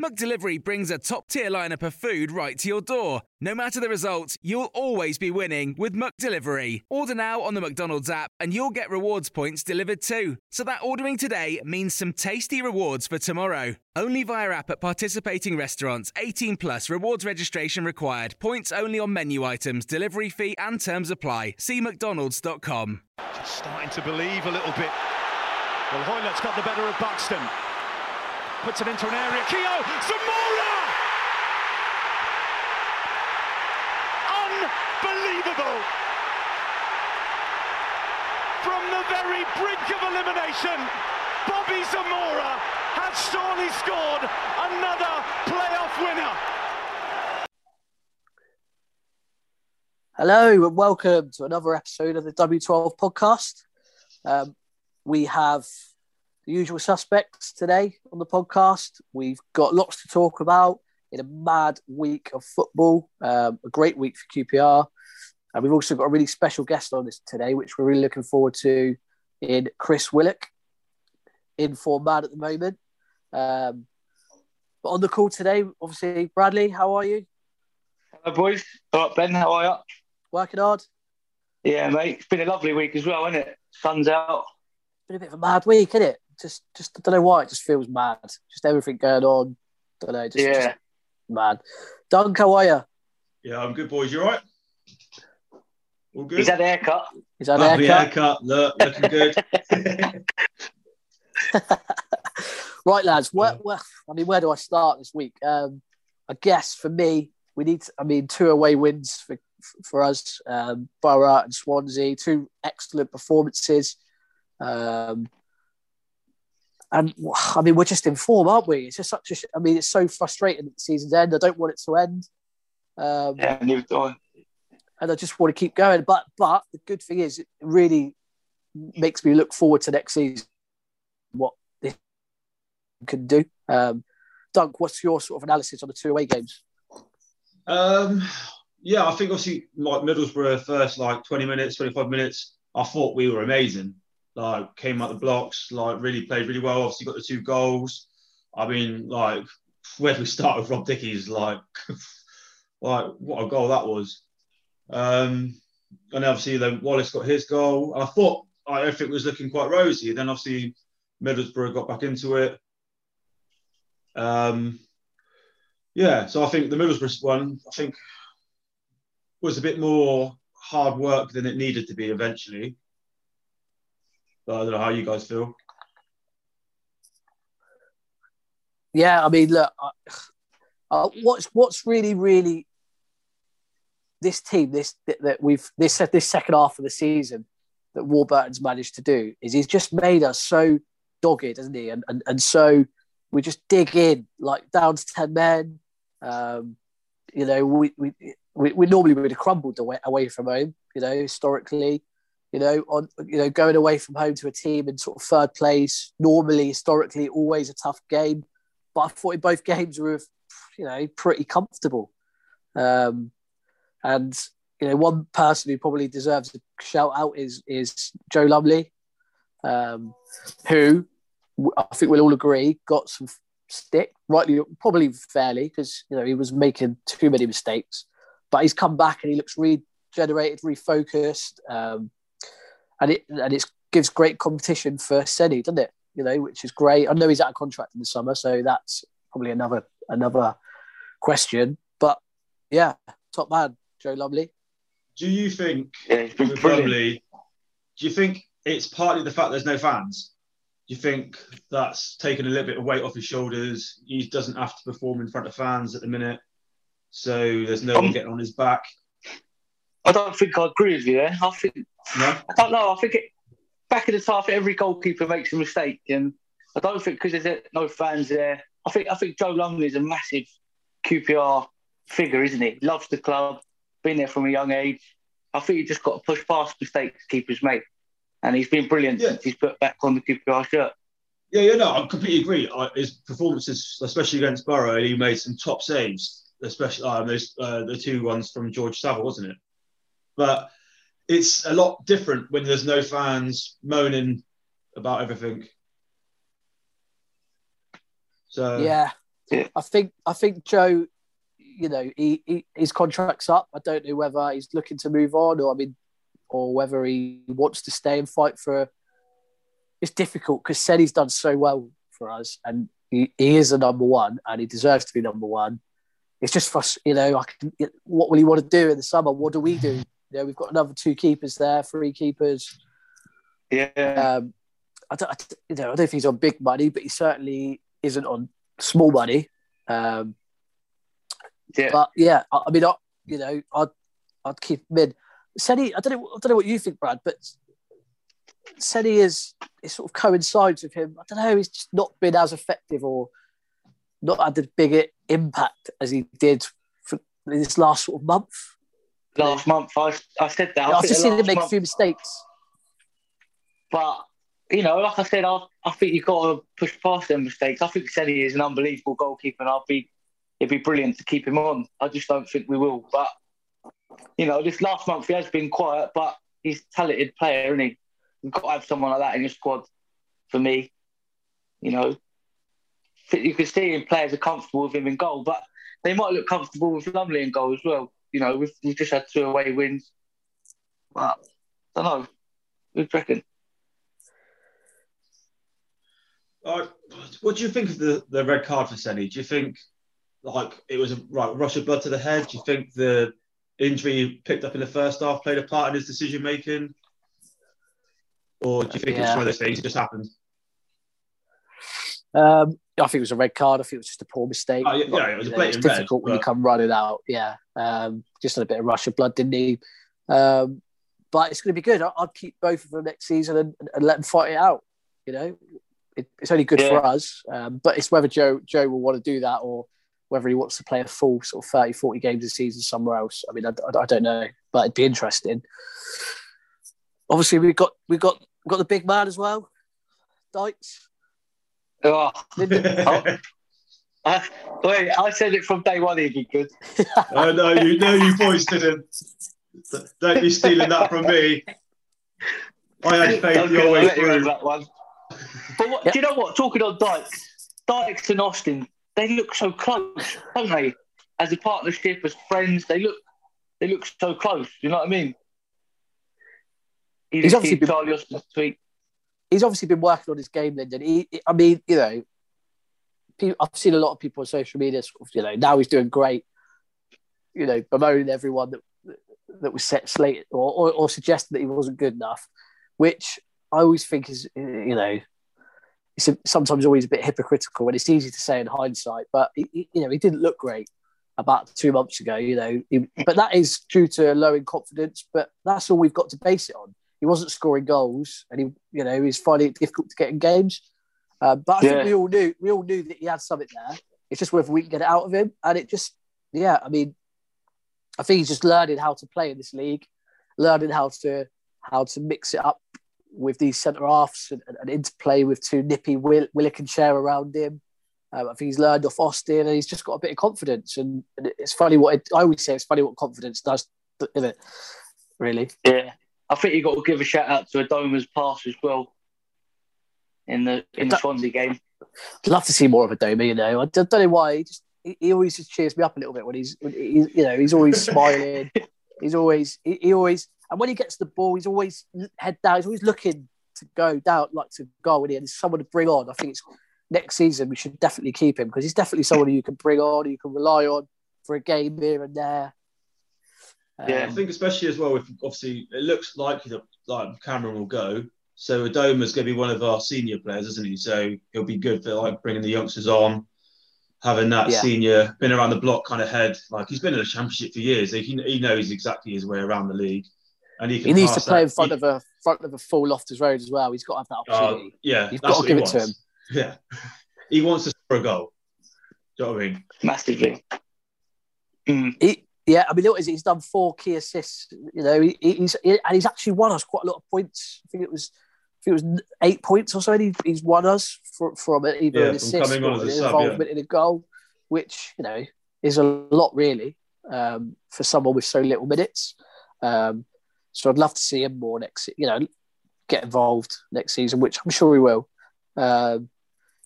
McDelivery brings a top tier lineup of food right to your door. No matter the result, you'll always be winning with McDelivery. Order now on the McDonald's app and you'll get rewards points delivered too. So that ordering today means some tasty rewards for tomorrow. Only via app at participating restaurants. 18 plus rewards registration required. Points only on menu items, delivery fee and terms apply. See McDonald's.com. Just starting to believe a little bit. Well, Hoilett's got the better of Buxton. Puts it into an area. Keogh, Zamora! Unbelievable! From the very brink of elimination, Bobby Zamora has surely scored another playoff winner. Hello and welcome to another episode of the W12 podcast. Um, we have the usual suspects today on the podcast. We've got lots to talk about in a mad week of football, um, a great week for QPR. And we've also got a really special guest on this today, which we're really looking forward to in Chris Willock, in for mad at the moment. Um, but on the call today, obviously, Bradley, how are you? Hello, boys. All right, Ben, how are you? Working hard? Yeah, mate. It's been a lovely week as well, hasn't it? Sun's out. Been a bit of a mad week, isn't it? Just just I don't know why it just feels mad. Just everything going on. Don't know. Just, yeah. Just mad. Dunk, how are you? Yeah, I'm good, boys. You all right? All good. He's had a haircut. He's had Lovely a haircut. haircut. Look, looking good. right, lads. Where, where, I mean, where do I start this week? Um, I guess for me, we need. I mean, two away wins for for us. Um, Borough and Swansea, two excellent performances. Um, and I mean, we're just in form, aren't we? It's just such a. I mean, it's so frustrating at the season's end. I don't want it to end. Um, Yeah, neither do I. and I just want to keep going. But but the good thing is, it really makes me look forward to next season. What this can do. Um, Dunk, what's your sort of analysis on the two away games? um, yeah, I think obviously like Middlesbrough first like 20 minutes, 25 minutes. I thought we were amazing. Like came out the blocks, like really played really well. Obviously got the two goals. I mean, like where do we start with Rob Dickie's? Like, like what a goal that was. Um, and obviously then Wallace got his goal. And I thought like, everything was looking quite rosy. Then obviously Middlesbrough got back into it. Um, yeah, so I think the Middlesbrough one, I think, was a bit more hard work than it needed to be eventually. I don't know how you guys feel. Yeah, I mean, look, uh, what's what's really really this team this that, we've this this second half of the season that Warburton's managed to do is he's just made us so dogged, isn't he? And and, and so we just dig in like down to ten men. Um, you know, we we, we, we normally would have crumbled away away from home. You know, historically, you know, on you know going away from home to a team in sort of third place, normally historically always a tough game. But I thought in both games we were, you know, pretty comfortable. Um, and you know, one person who probably deserves a shout out is is Joe Lumley, um, who I think we'll all agree got some stick, rightly, probably fairly, because you know he was making too many mistakes. But he's come back and he looks regenerated, refocused, um, and it and it gives great competition for Seny, doesn't it? You know, which is great. I know he's out of contract in the summer, so that's probably another another question. But yeah, top man, Joe Lumley. Do you think Yeah, he's been with brilliant. Lumley, do you think it's partly the fact there's no fans? Do you think that's taken a little bit of weight off his shoulders? He doesn't have to perform in front of fans at the minute, so there's no one Um, getting on his back. I don't think I agree with you there. I think No, I don't know. I think it, back in the time, every goalkeeper makes a mistake, and I don't think because there's no fans there. I think I think Joe Lumley is a massive QPR figure, isn't he? Loves the club, been there from a young age. I think you just got to push past mistakes keepers make, and he's been brilliant Yeah. since he's put back on the QPR shirt. yeah, yeah, no, I completely agree. I, his performances, especially against Borough, he made some top saves, especially um, those uh, the two ones from George Saville, wasn't it? But it's a lot different when there's no fans moaning about everything. So yeah. Yeah. I think I think Joe, you know, he, he his contract's up. I don't know whether he's looking to move on or I mean, or whether he wants to stay and fight for. It's difficult because Seny's done so well for us, and he, he is a number one, and he deserves to be number one. It's just for us, you know. I can, what will he want to do in the summer? What do we do? Know, we've got another two keepers there, three keepers. Yeah, Um, I don't, I, you know, I don't think he's on big money, but he certainly isn't on small money. Um, yeah. but yeah, I, I mean, I, you know, I'd I'd keep him in. Seny, I don't know, I don't know what you think, Brad, but Seny is it sort of coincides with him. I don't know, he's just not been as effective or not had the bigger impact as he did for this last sort of month. Last month I, I said that. I I've just the seen him make a few mistakes. But you know, like I said, I, I think you've got to push past them mistakes. I think Seny is an unbelievable goalkeeper, and I'll be it'd be brilliant to keep him on. I just don't think we will. But you know, this last month he has been quiet, but he's a talented player, isn't he? You've got to have someone like that in your squad. For me, you know, you can see him players are comfortable with him in goal, but they might look comfortable with Lumley in goal as well. You know, we've, we've just had two away wins. But I don't know. What do you reckon? Uh, what do you think of the, the red card for Seny? Do you think like it was a right rush of blood to the head? Do you think the injury he picked up in the first half played a part in his decision making? Or do you think it's one of those things that just happened? Um, I think it was a red card. I think it was just a poor mistake. Oh, yeah, yeah, it was a You know, blatant it's red, difficult when you come running out. Yeah, um, just had a bit of rush of blood, didn't he? Um, but it's going to be good. I- I'd keep both of them next season and, and let them fight it out. You know, it, it's only good Yeah. for us. Um, but it's whether Joe Joe will want to do that or whether he wants to play a full sort of 30, 40 games a season somewhere else. I mean, I, I- I don't know, but it'd be interesting. Obviously, we've got we've got we've got the big man as well, Dykes. Oh, Lyndon- Oh. I, wait, I said it from day one. He'd be good. I know you know you boys didn't. Don't be stealing that from me. I had faith Okay, your way you have through. that one. But what, Yep. do you know what? Talking on Dykes, Dykes and Austin, they look so close, don't they? As a partnership, as friends, they look they look so close. You know what I mean? You He's obviously see been- Charlie Austin's tweet. He's obviously been working on his game, Lyndon. He, I mean, you know, I've seen a lot of people on social media, sort of, you know, now he's doing great, you know, bemoaning everyone that that was set slate or, or, or suggesting that he wasn't good enough, which I always think is, you know, it's sometimes always a bit hypocritical and it's easy to say in hindsight, but he, you know, he didn't look great about two months ago, you know, but that is due to low in confidence, but that's all we've got to base it on he wasn't scoring goals, and he, you know, he's finding it difficult to get in games. Uh, but I Yeah. think we all knew, we all knew that he had something there. It's just whether we can get it out of him, and it just, yeah, I mean, I think he's just learning how to play in this league, learning how to how to mix it up with these centre halves and, and, and interplay with two nippy Will, Willock and Chair around him. Um, I think he's learned off Austin, and he's just got a bit of confidence. And, and it's funny what it, I always say. It's funny what confidence does, isn't it? Really. Yeah, I think you got to give a shout out to Adomah's pass as well in the in the Swansea game. I'd love to see more of Adoma. You know, I don't, know why. He just he, always just cheers me up a little bit when he's, when he's you know, he's always smiling. he's always he, he always and when he gets the ball, he's always head down. He's always looking to go down, like to go in, and there's someone to bring on. I think it's next season we should definitely keep him because he's definitely someone you can bring on, you can rely on for a game here and there. Yeah, Um, I think especially as well if obviously it looks likely that like Cameron will go. So Adomah's going to be one of our senior players, isn't he? So he'll be good for like bringing the youngsters on, having that Yeah. senior, been around the block kind of head. Like he's been in the championship for years. He, he knows exactly his way around the league, and he he needs to play that- in front he- of a front of a full Loftus Road as well. He's got to have that Uh, opportunity. yeah, You've that's got to give it to him. Yeah, he wants to score a goal. Do you know what I mean? massively. Mm. He, yeah, I mean, look, he's done four key assists. You know, he, he's he, and he's actually won us quite a lot of points. I think it was, I think it was eight points or so. And he, he's won us for, from it, either Yeah, an assist or as an sub, involvement in a goal, which you know is a lot really um, for someone with so little minutes. Um, so I'd love to see him more next. You know, get involved next season, which I'm sure he will. Um,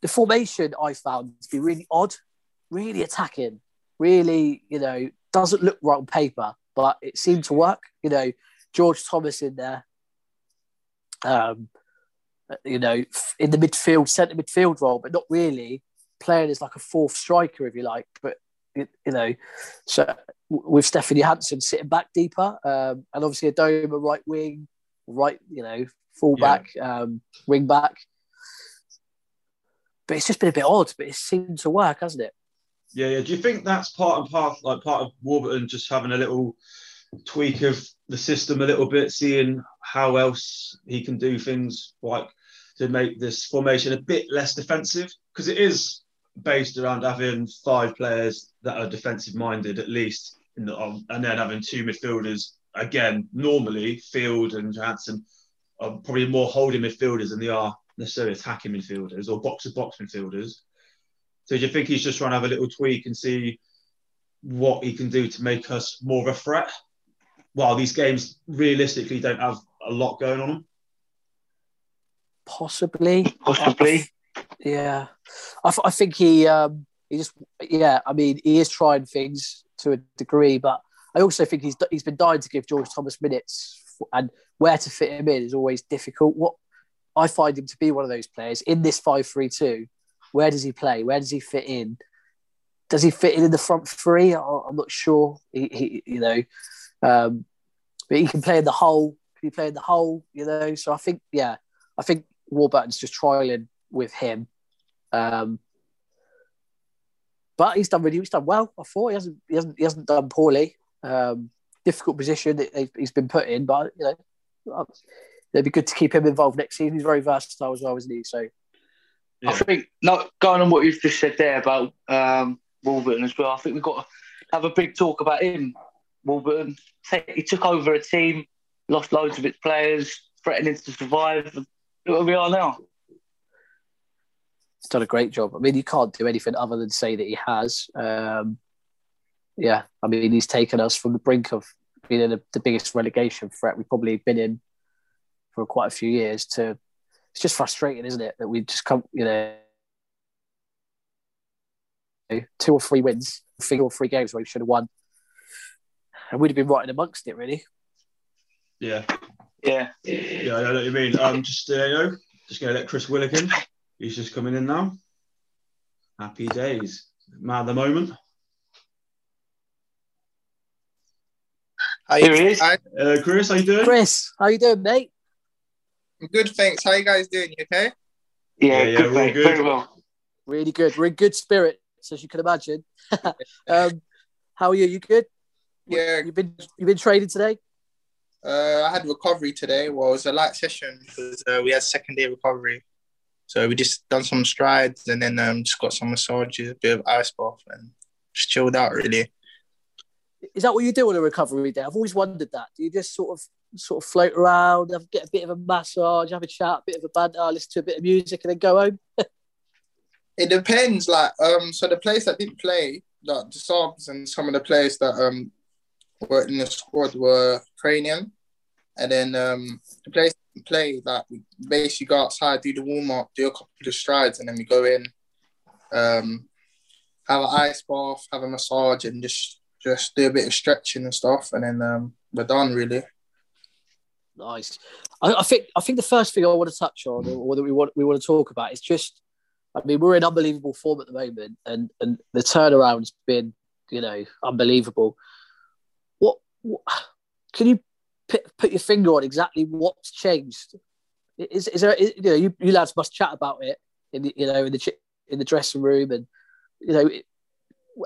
the formation I found to be really odd, really attacking, really, you know, doesn't look right on paper, but it seemed to work. You know, George Thomas in there, um, you know, in the midfield, centre midfield role, but not really playing as like a fourth striker, if you like. But you know, so with Stefan Johansson sitting back deeper, um, and obviously Adomah right wing, right, you know, full back, um, wing back. But it's just been a bit odd, but it seemed to work, hasn't it? Yeah, yeah. Do you think that's part and part, like part of Warburton just having a little tweak of the system a little bit, seeing how else he can do things like to make this formation a bit less defensive? Because it is based around having five players that are defensive minded at least, the, um, and then having two midfielders. Again, normally Field and Johansson are probably more holding midfielders than they are necessarily attacking midfielders or box to box midfielders. So do you think he's just trying to have a little tweak and see what he can do to make us more of a threat? While these games realistically don't have a lot going on them. Possibly. Possibly. Yeah, I, th- I think he um, he just yeah. I mean, he is trying things to a degree, but I also think he's he's been dying to give George Thomas minutes, and where to fit him in is always difficult. What I find him to be one of those players in this five three two. Where does he play? Where does he fit in? Does he fit in in the front three? I'm not sure. He, he you know, um, but he can play in the hole. Can he play in the hole? You know, so I think yeah, I think Warburton's just trialing with him. Um, but he's done really, he's done well. I thought he hasn't, he hasn't, he hasn't done poorly. Um, difficult position that he- he's been put in, but you know, uh, it'd be good to keep him involved next season. He's very versatile as well, isn't he? So I think not going on what you've just said there about um, Warburton as well. I think we've got to have a big talk about him. Warburton, he took over a team, lost loads of its players, threatening to survive. Look where we are now. he's done a great job. I mean, you can't do anything other than say that he has. Um, yeah, I mean, he's taken us from the brink of being in a, the biggest relegation threat we've probably been in for quite a few years. To it's just frustrating, isn't it, that we just come, you know, two or three wins, three or three games where we should have won, and we'd have been right in amongst it, really. Yeah. Yeah. Yeah, I know what you mean. Um, just uh, you know, just gonna let Chris Willigan. He's just coming in now. Happy days. Man of the moment. How Here you, he is. Hi, Uh, Chris, how you doing? Chris, how you doing, mate? I'm good, thanks. How you guys doing? You okay? Yeah, Yeah, yeah, good, we're mate. good. Very well. Really good. We're in good spirits, as you can imagine. um, how are you? You good? Yeah. You've been you've been training today. Uh, I had recovery today. Well, it was a light session because uh, we had second day recovery. So we just done some strides and then um, just got some massages, a bit of ice bath, and just chilled out really. Is that what you do on a recovery day? I've always wondered that. Do you just sort of sort of float around, have, get a bit of a massage, have a chat, a bit of a banter, listen to a bit of music, and then go home? It depends. Like, um, so the players that didn't play, like the subs and some of the players that um were in the squad were training, and then um the that play, like we basically go outside, do the warm up, do a couple of strides, and then we go in, um, have an ice bath, have a massage, and just just do a bit of stretching and stuff, and then um we're done really. Nice. I, I think I think the first thing I want to touch on, or that we want we want to talk about, is just I mean, we're in unbelievable form at the moment, and and the turnaround's been, you know, unbelievable. What, what can you put, put your finger on exactly what's changed? Is is there? Is, you know, you, you lads must chat about it in the, you know in the in the dressing room, and you know,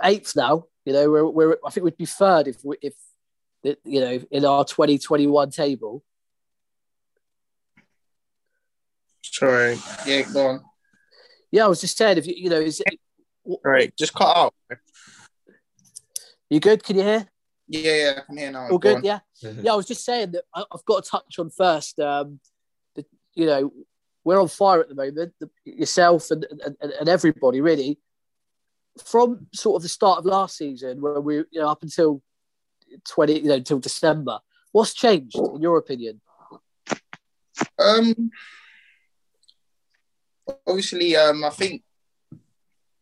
eighth now. You know, we're, we're I think we'd be third if we, if you know in our twenty twenty one table. Sorry, yeah, go on. Yeah, I was just saying, if you, you know, is it, right? Just cut out. You good? Can you hear? Yeah, yeah, I can hear now. All good, yeah, yeah. I was just saying that I, have got to touch on first. Um, the, you know, we're on fire at the moment. The, yourself and, and and everybody really. From sort of the start of last season, where we, you know, up until twenty, you know, until December, what's changed in your opinion? Um, obviously, um, I think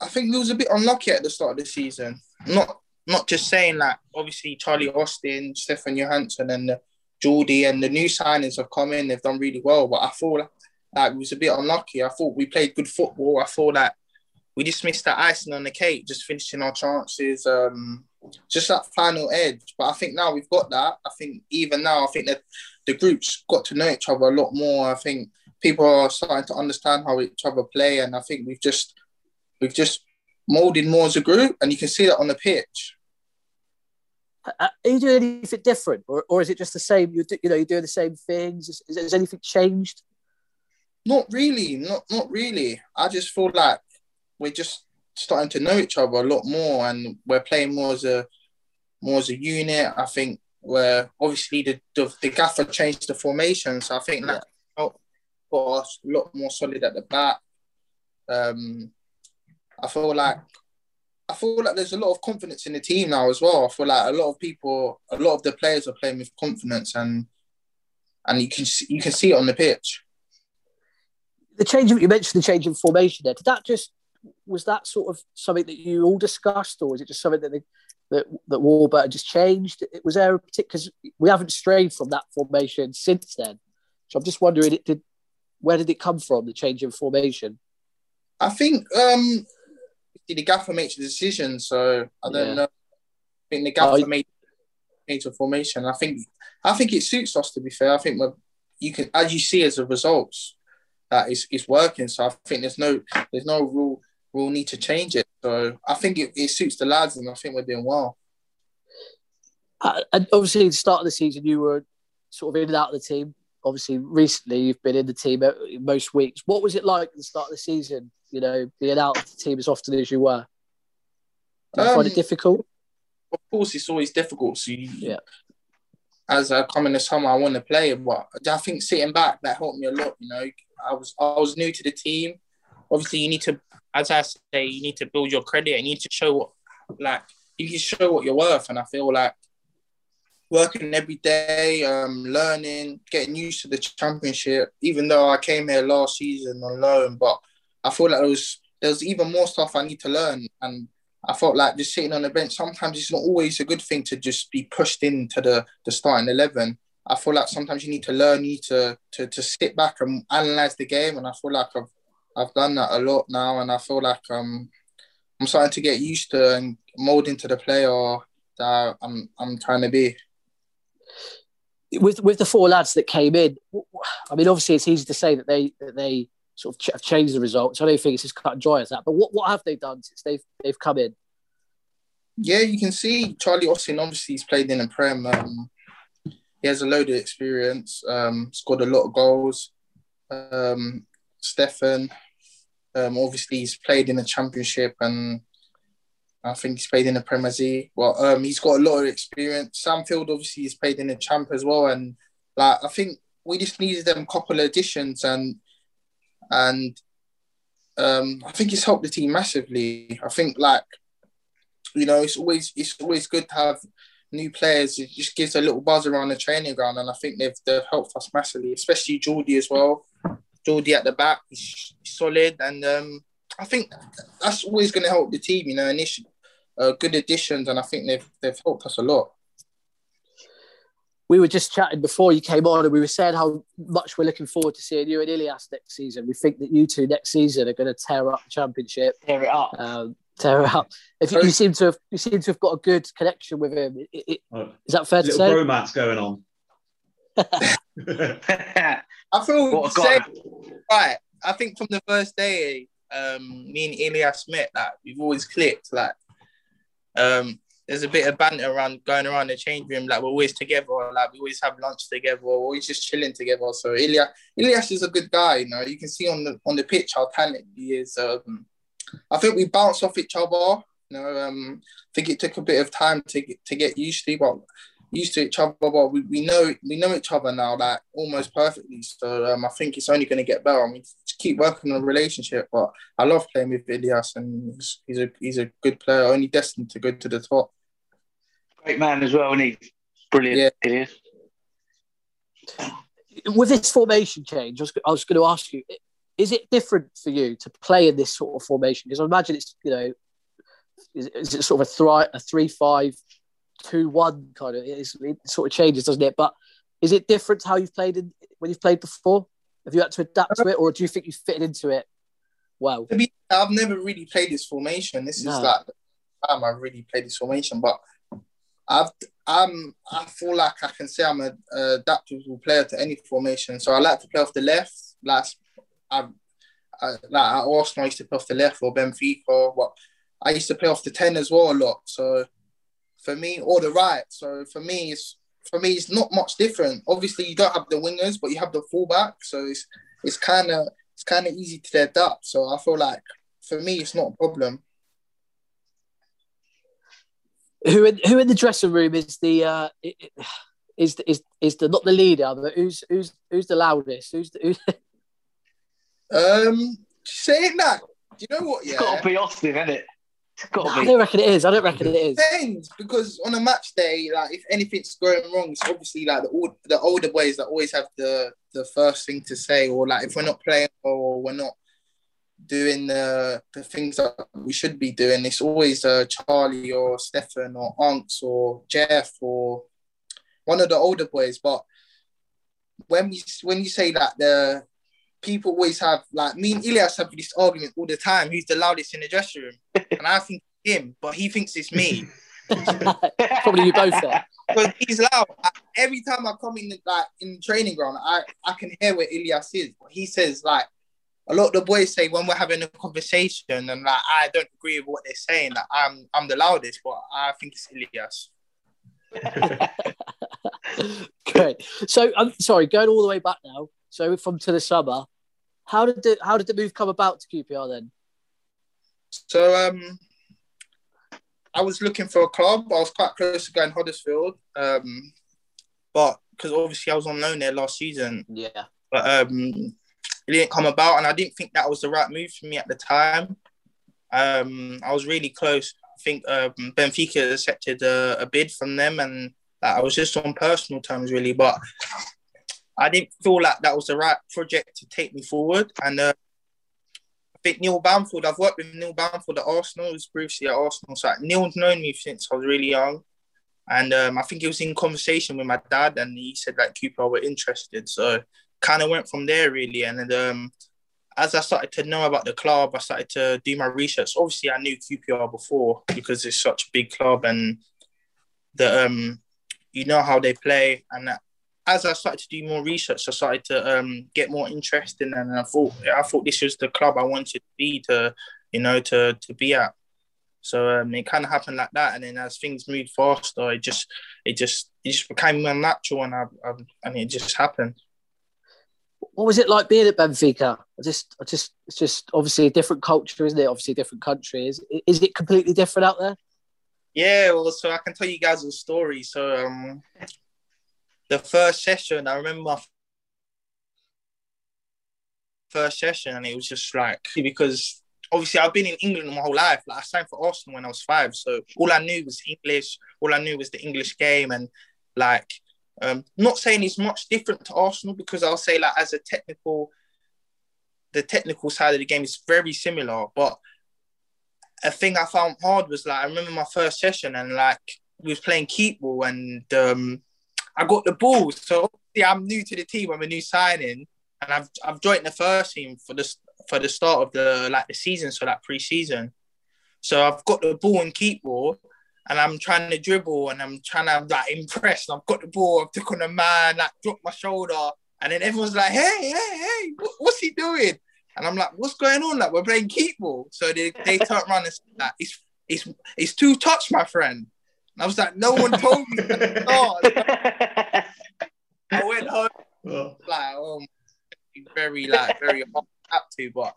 I think we was a bit unlucky at the start of the season. Not not just saying that. Obviously, Charlie Austin, Stefan Johansson, and uh, Jordy and the new signings have come in. They've done really well, but I feel like, we was a bit unlucky. I thought we played good football. I thought that we just missed that icing on the cake, just finishing our chances. Um, just that final edge. But I think now we've got that. I think even now, I think that the groups got to know each other a lot more. I think people are starting to understand how each other play, and I think we've just we've just molded more as a group, and you can see that on the pitch. Uh, uh, are you doing anything different, or, or is it just the same? You you know you're doing the same things. Is, is, has anything changed? Not really, not not really. I just feel like we're just starting to know each other a lot more, and we're playing more as a more as a unit. I think where obviously the, the, the gaffer changed the formation, so I think that a lot more solid at the back. Um, I feel like I feel like there's a lot of confidence in the team now as well. I feel like a lot of people, a lot of the players are playing with confidence, and and you can you can see it on the pitch. The change you mentioned the change in formation there. Did that just was that sort of something that you all discussed, or was it just something that they, that that Warburton just changed? It was there? Because we haven't strayed from that formation since then. So I'm just wondering, it did where did it come from? The change in formation. I think um, the gaffer makes the decision, so I don't yeah. know. I think the gaffer oh, made change of formation. I think I think it suits us. To be fair, I think you can, as you see as a result, that is is working. So I think there's no there's no rule rule need to change it. So I think it, it suits the lads, and I think we're doing well. Uh, and obviously, at the start of the season, you were sort of in and out of the team obviously recently you've been in the team most weeks. What was it like at the start of the season? You know, being out of the team as often as you were. Did you um, find it um, difficult? Of course, it's always difficult. So you, yeah. As I come in the summer, I want to play, but I think sitting back that helped me a lot. You know, I was I was new to the team. Obviously, you need to, as I say, you need to build your credit. You need to show what, like, you can show what you're worth. And I feel like working every day, um, learning, getting used to the championship. Even though I came here last season on loan, but I feel like there was there's even more stuff I need to learn, and I felt like just sitting on the bench. Sometimes it's not always a good thing to just be pushed into the the starting eleven. I feel like sometimes you need to learn, you need to to to sit back and analyze the game, and I feel like I've I've done that a lot now, and I feel like um I'm starting to get used to and mold into the player that I'm I'm trying to be with with the four lads that came in, I mean, obviously it's easy to say that they that they sort of ch- have changed the results. I don't think it's as cut and dry as that. But what, what have they done since they've they've come in? Yeah, you can see Charlie Austin. Obviously, he's played in the Prem. Um, he has a load of experience. Um, scored a lot of goals. Um, Stefan, um, obviously, he's played in the Championship and I think he's played in the Premier League. Well, um, he's got a lot of experience. Sam Field obviously he's played in the Champ as well, and like I think we just needed them couple of additions, and and um, I think it's helped the team massively. I think like you know it's always it's always good to have new players. It just gives a little buzz around the training ground, and I think they've they've helped us massively, especially Jordy as well. Jordy at the back, he's solid, and um, I think that's always going to help the team. You know, initially uh, good additions, and I think they've they've helped us a lot. we were just chatting before you came on, and we were saying how much we're looking forward to seeing you and Ilias next season. We think that you two next season are going to tear up the championship, tear it up, um, tear it up. If you, you, seem to have, you seem to have got a good connection with him. It, it, oh, is that fair to say? Little romance going on. I feel same, right. I think from the first day, um, me and Ilias met, like we've always clicked. Like, um, there's a bit of banter around going around the change room. Like we're always together. Like we always have lunch together. We're always just chilling together. So Ilias, Ilias is a good guy. You know, you can see on the on the pitch how talented he is. Um, I think we bounce off each other. You know, um, I think it took a bit of time to get, to get used to, but used to each other. But we, we know we know each other now, like almost perfectly. So um, I think it's only going to get better. I mean, keep working on the relationship. But I love playing with Ilias, and he's, he's a he's a good player, only destined to go to the top. Great man as well, and he's brilliant. Yeah. It is. With this formation change, I was, I was going to ask you: Is it different for you to play in this sort of formation? Because I imagine it's you know, is, is it sort of a, thri- a three-five two one kind of it sort of changes, doesn't it? But is it different to how you've played in, when you've played before? Have you had to adapt to it, or do you think you fitted into it well? I've never really played this formation. This no. is like the time I've really played this formation, but I've I'm I feel like I can say I'm an adaptable player to any formation. So I like to play off the left. Like I, I like at Arsenal, I used to play off the left or Benfica. What I used to play off the ten as well a lot. So for me, or the right. So for me, it's for me, it's not much different. Obviously, you don't have the wingers, but you have the fullback. So it's it's kind of it's kind of easy to adapt. So I feel like for me, it's not a problem. Who in, who in the dressing room is the uh, is is is the not the leader, but who's who's who's the loudest? Who's the, who's um saying that? Do you know what? Yeah, it's got to be Austin, isn't it? No, I don't reckon it is. I don't reckon it is. Depends because on a match day, like if anything's going wrong, it's obviously like the old, the older boys that always have the the first thing to say, or like if we're not playing or we're not doing the the things that we should be doing, it's always uh, Charlie or Stefan or Unks or Jeff or one of the older boys. But when we when you say that the people always have like me and Ilias have this argument all the time. Who's the loudest in the dressing room? And I think him, but he thinks it's me. Probably you both there. Because he's loud. Every time I come in like in training ground, I, I can hear where Ilias is. But he says like a lot of the boys say when we're having a conversation and like I don't agree with what they're saying, that I'm I'm the loudest, but I think it's Ilias. Great. So I'm sorry, going all the way back now. So from to the summer, how did the how did the move come about to QPR then? So um, I was looking for a club. I was quite close to going Huddersfield, um, but because obviously I was on loan there last season. Yeah. But um, it didn't come about, and I didn't think that was the right move for me at the time. Um, I was really close. I think um, Benfica accepted a, a bid from them, and I was just on personal terms really. But I didn't feel like that was the right project to take me forward. And uh, I think Neil Banfield, I've worked with Neil Banfield at Arsenal, he was briefly at Arsenal. So Neil's known me since I was really young. And um, I think he was in conversation with my dad and he said that Cooper were interested. So kind of went from there really. And um, as I started to know about the club, I started to do my research. Obviously, I knew QPR before because it's such a big club and the um, you know how they play. And as I started to do more research, I started to um, get more interest in, and I thought I thought this was the club I wanted to be to, you know, to to be at. So um, it kind of happened like that, and then as things moved faster, it just it just it just became unnatural, and I, I and it just happened. What was it like being at Benfica? I just, I just, it's just obviously a different culture, isn't it? Obviously, a different country. Is is it completely different out there? Yeah, well, so I can tell you guys a story. So um, the first session, I remember my first session, and it was just like because obviously I've been in England my whole life. Like I signed for Arsenal when I was five, so all I knew was English. All I knew was the English game, and like, um, not saying it's much different to Arsenal because I'll say like as a technical, the technical side of the game is very similar. But a thing I found hard was like I remember my first session and like we was playing keep ball and um, I got the ball. So yeah, I'm new to the team. I'm a new signing, and I've I've joined the first team for the for the start of the like the season, so like pre-season. So I've got the ball and keep ball, and I'm trying to dribble and I'm trying to like impress. I've got the ball, I've took on a man, like dropped my shoulder, and then everyone's like, "Hey, hey, hey, what's he doing?" And I'm like, "What's going on? Like we're playing keep ball." So they they turn around and say, like, "It's it's it's two touch, my friend." And I was like, "No one told me." I went home like, oh, very like very hard to, but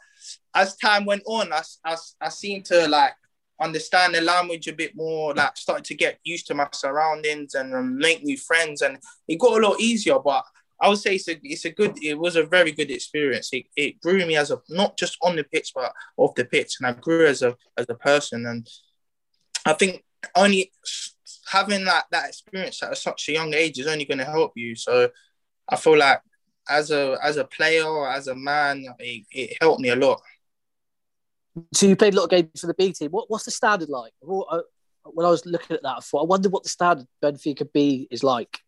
as time went on, I, I, I seemed to like understand the language a bit more, like started to get used to my surroundings and um, make new friends, and it got a lot easier. But I would say it's a it's a good it was a very good experience. It, it grew me as a not just on the pitch but off the pitch, and I grew as a as a person. And I think only having that that experience at such a young age is only going to help you. So I feel like as a as a player as a man, it, it helped me a lot. So you played a lot of games for the B team. What, what's the standard like? Uh, when I was looking at that, I thought I wonder what the standard Benfica B is like.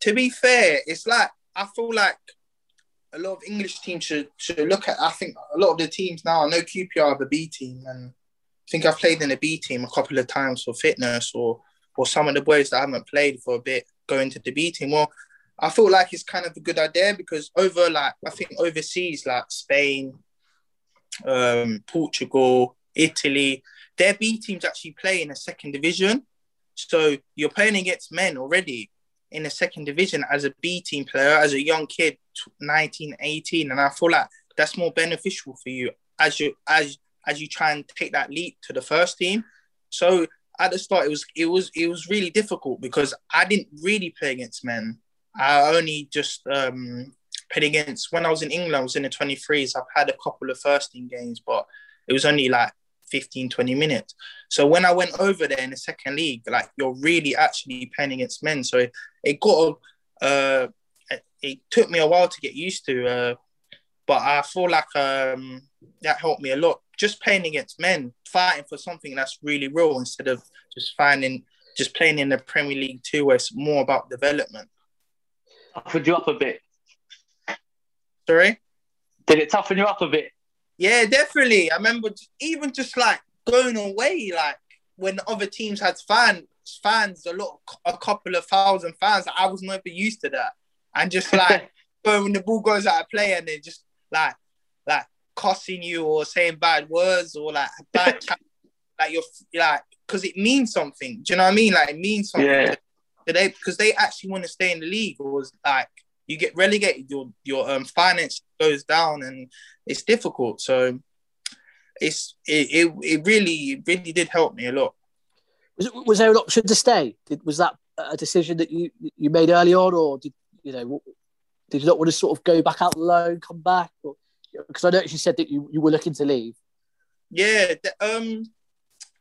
To be fair, it's like I feel like a lot of English teams should should look at. I think a lot of the teams now. I know QPR have a B team, and I think I've played in a B team a couple of times for fitness, or or some of the boys that haven't played for a bit going to the B team. Well, I feel like it's kind of a good idea because over like I think overseas like Spain, um, Portugal, Italy, their B teams actually play in a second division. So you're playing against men already in a second division as a B team player, as a young kid, 19, 18. And I feel like that's more beneficial for you as you as as you try and take that leap to the first team. So at the start it was it was it was really difficult because I didn't really play against men. I only just um, played against when I was in England. I was in the 23s. I've had a couple of first team games, but it was only like 15, 20 minutes. So when I went over there in the second league, like you're really actually playing against men. So it, it got, uh, it took me a while to get used to, uh, but I feel like um, that helped me a lot. Just playing against men, fighting for something that's really real instead of just finding, just playing in the Premier League too, where it's more about development toughened you up a bit? Sorry? Did it toughen you up a bit? Yeah, definitely. I remember even just like going away, like when other teams had fans, fans, a lot, a couple of thousand fans. I was never used to that, and just like when the ball goes out of play and they just like, like cussing you or saying bad words or like bad, like you're like because it means something. Do you know what I mean? Like it means something. Yeah they because they actually want to stay in the league or was like you get relegated your your um finance goes down and it's difficult so it's it, it, it really really did help me a lot was, was there an option to stay did, was that a decision that you you made early on or did you know did you not want to sort of go back out alone come back or, because I know you said that you, you were looking to leave yeah the, um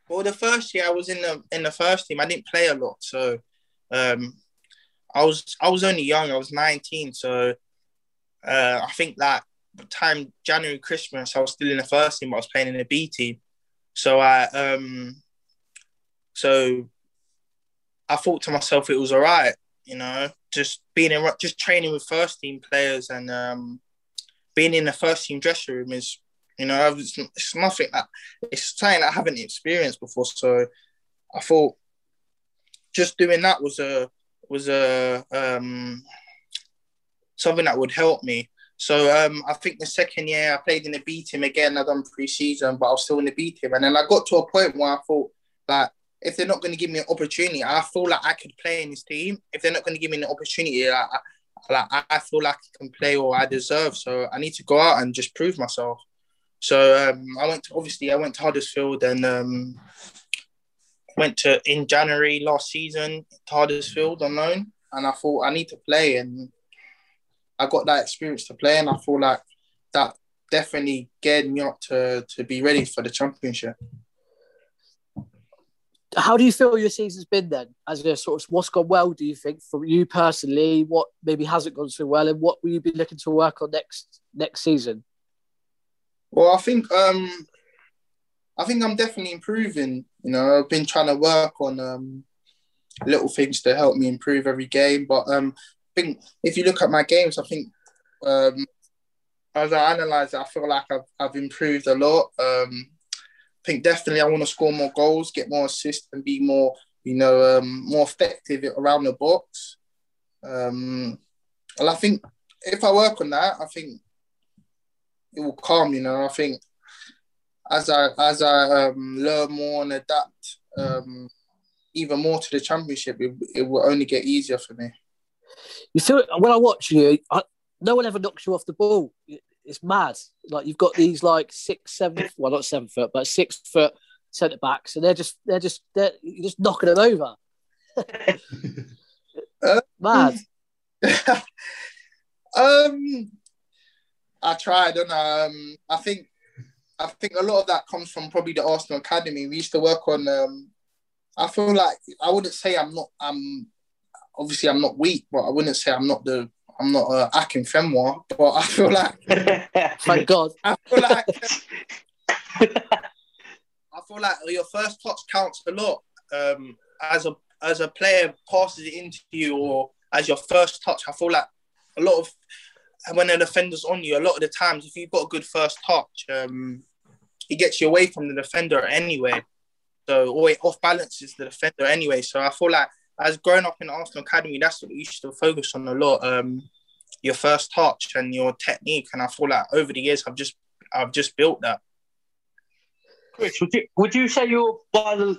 well the first year I was in the in the first team I didn't play a lot so um, I was I was only young. I was 19, so uh, I think that time January Christmas I was still in the first team, but I was playing in the B team. So I um, so I thought to myself it was all right, you know, just being in just training with first team players and um, being in the first team dressing room is you know it's, it's nothing that it's something I haven't experienced before. So I thought just doing that was a was a um, something that would help me. So um, I think the second year I played in the B team again. I done pre-season, but I was still in the B team. And then I got to a point where I thought that if they're not going to give me an opportunity, I feel like I could play in this team. If they're not going to give me an opportunity, like, like I feel like I can play or I deserve. So I need to go out and just prove myself. So um, I went to obviously I went to Huddersfield and um, went to in January last season to Huddersfield on loan, and I thought I need to play, and I got that experience to play, and I feel like that definitely geared me up to to be ready for the championship. How do you feel your season's been then? As a sort of what's gone well, do you think, for you personally? What maybe hasn't gone so well, and what will you be looking to work on next next season? Well, I think um, I think I'm definitely improving. You know, I've been trying to work on um, little things to help me improve every game. But um, I think if you look at my games, I think um, as I analyze it, I feel like I've, I've improved a lot. Um, I think definitely I want to score more goals, get more assists, and be more, you know, um, more effective around the box. Um, and I think if I work on that, I think it will come. You know, I think as I as I um, learn more and adapt um, even more to the championship, it, it will only get easier for me. You see, when I watch you, I, no one ever knocks you off the ball. It's mad. Like you've got these like six, seven, well not seven foot, but six foot centre backs, and they're just they're just they're you're just knocking them over. uh, mad. um, I tried, and um, I think I think a lot of that comes from probably the Arsenal academy. We used to work on. Um, I feel like I wouldn't say I'm not. I'm obviously I'm not weak, but I wouldn't say I'm not the I'm not uh, Akinfenwa, but I feel like thank God. I feel like I feel like your first touch counts a lot. Um, as a as a player passes it into you, or as your first touch, I feel like a lot of when a defender's on you, a lot of the times, if you've got a good first touch, um, it gets you away from the defender anyway. So, or it off balances the defender anyway. So, I feel like as growing up in the Arsenal Academy, that's what we used to focus on a lot. Um, your first touch and your technique, and I feel like over the years, I've just I've just built that. Chris, would you would you say you're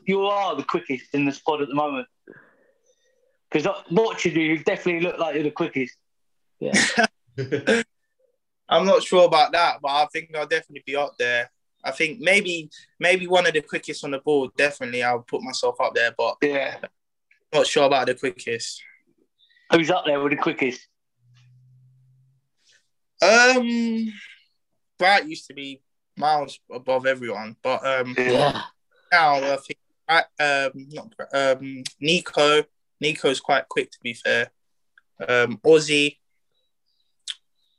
you are the quickest in the squad at the moment? Because watching you, you definitely look like you're the quickest. Yeah. I'm not sure about that, but I think I'll definitely be up there. I think maybe maybe one of the quickest on the board. Definitely, I'll put myself up there, but yeah, not sure about the quickest. Who's up there with the quickest? Um, Bright used to be miles above everyone, but um, yeah. now I think um, not um, Nico. Nico's quite quick to be fair. Um, Ozzy.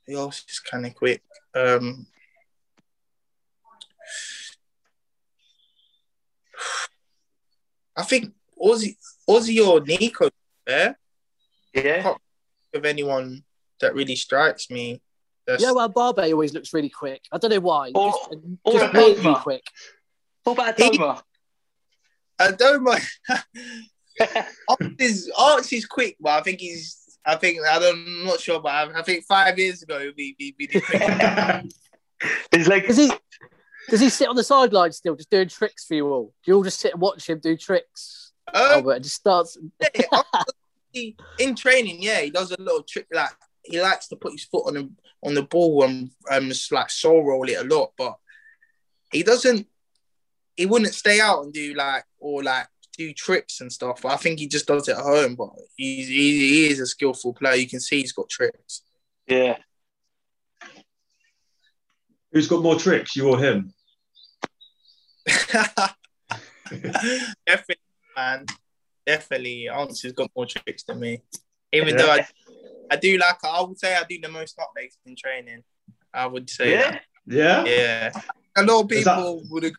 He else is kind of quick? Um, I think Ozzy, Ozzy or Nico there. Yeah. Of anyone that really strikes me. That's... Yeah, well, Barbet always looks really quick. I don't know why. Or, just, or just really quick. What about Doma? Adomah. Archie's, Archie's quick, but I think he's. I think I don't, I'm not sure, but I, I think five years ago he'd be, be, be quick. He's like, does he? Does he sit on the sideline still, just doing tricks for you all? Do you all just sit and watch him do tricks? Um, Albert just starts. in training, yeah, he does a little trick. Like he likes to put his foot on the on the ball and um, just like soul roll it a lot, but he doesn't. He wouldn't stay out and do like or like do tricks and stuff. I think he just does it at home. But he's, he, he is a skillful player. You can see he's got tricks. Yeah. Who's got more tricks, you or him? Definitely, man. Definitely, Answer's got more tricks than me. Even yeah. though I, I do like, I would say I do the most nutmegs in training. I would say. Yeah. That. Yeah. Yeah. A lot of people that... would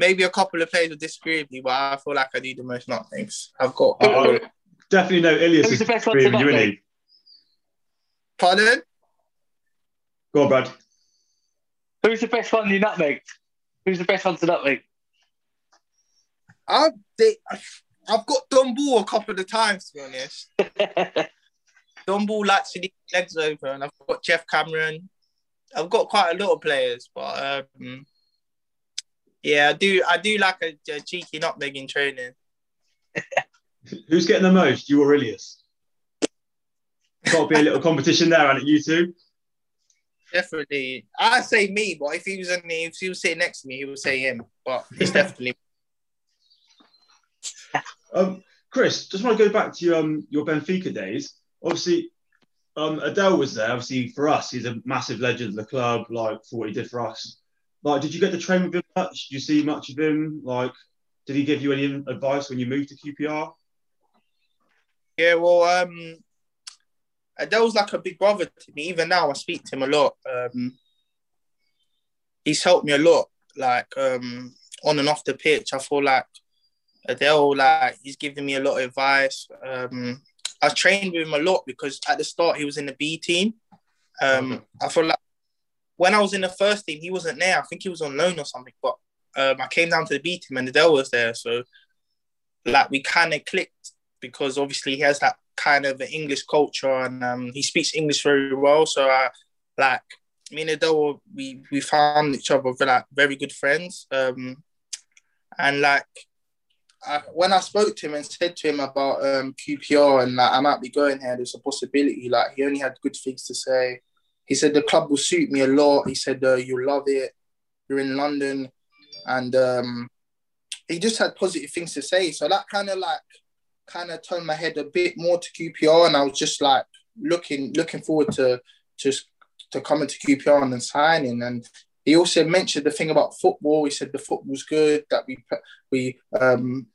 maybe a couple of players would disagree with me, but I feel like I do the most nutmegs. I've got. Oh, oh definitely no. Ilias is the best one to you, isn't Pardon? Go on, Brad. Who's the best one you nutmeg? Who's the best one to nutmeg? I've, they, I've got Dumble a couple of times, to be honest. Dumble likes to leave legs over, And I've got Geoff Cameron. I've got quite a lot of players, but um, yeah, I do. I do like a, a cheeky nutmeg in training. Who's getting the most? You or Ilias? Got to be a little competition there, and you two. Definitely, I say me, but if he was in if he was sitting next to me, he would say him. But it's definitely. Um, Chris, just want to go back to your, um, your Benfica days. Obviously, um, Adel was there. Obviously, for us, he's a massive legend of the club. Like for what he did for us. Like, did you get to train with him much? Did you see much of him? Like, did he give you any advice when you moved to QPR? Yeah, well, um, Adel's like a big brother to me. Even now, I speak to him a lot. Um, he's helped me a lot, like um, on and off the pitch. I feel like Adel, like he's giving me a lot of advice. Um, I trained with him a lot because at the start he was in the B team. Um. I feel like when I was in the first team, he wasn't there. I think he was on loan or something. But um, I came down to the B team and Adel was there, so like we kind of clicked because obviously he has that kind of an English culture and um, he speaks English very well. So I like me and Adel, we we found each other like very good friends. Um, and like I, when I spoke to him and said to him about um, QPR and like I might be going here, there's a possibility. Like he only had good things to say. He said the club will suit me a lot. He said uh, you'll love it. You're in London, and um, he just had positive things to say. So that kind of like kind of turned my head a bit more to QPR, and I was just like looking looking forward to just to coming to QPR and signing. And he also mentioned the thing about football. He said the football's good, that we we um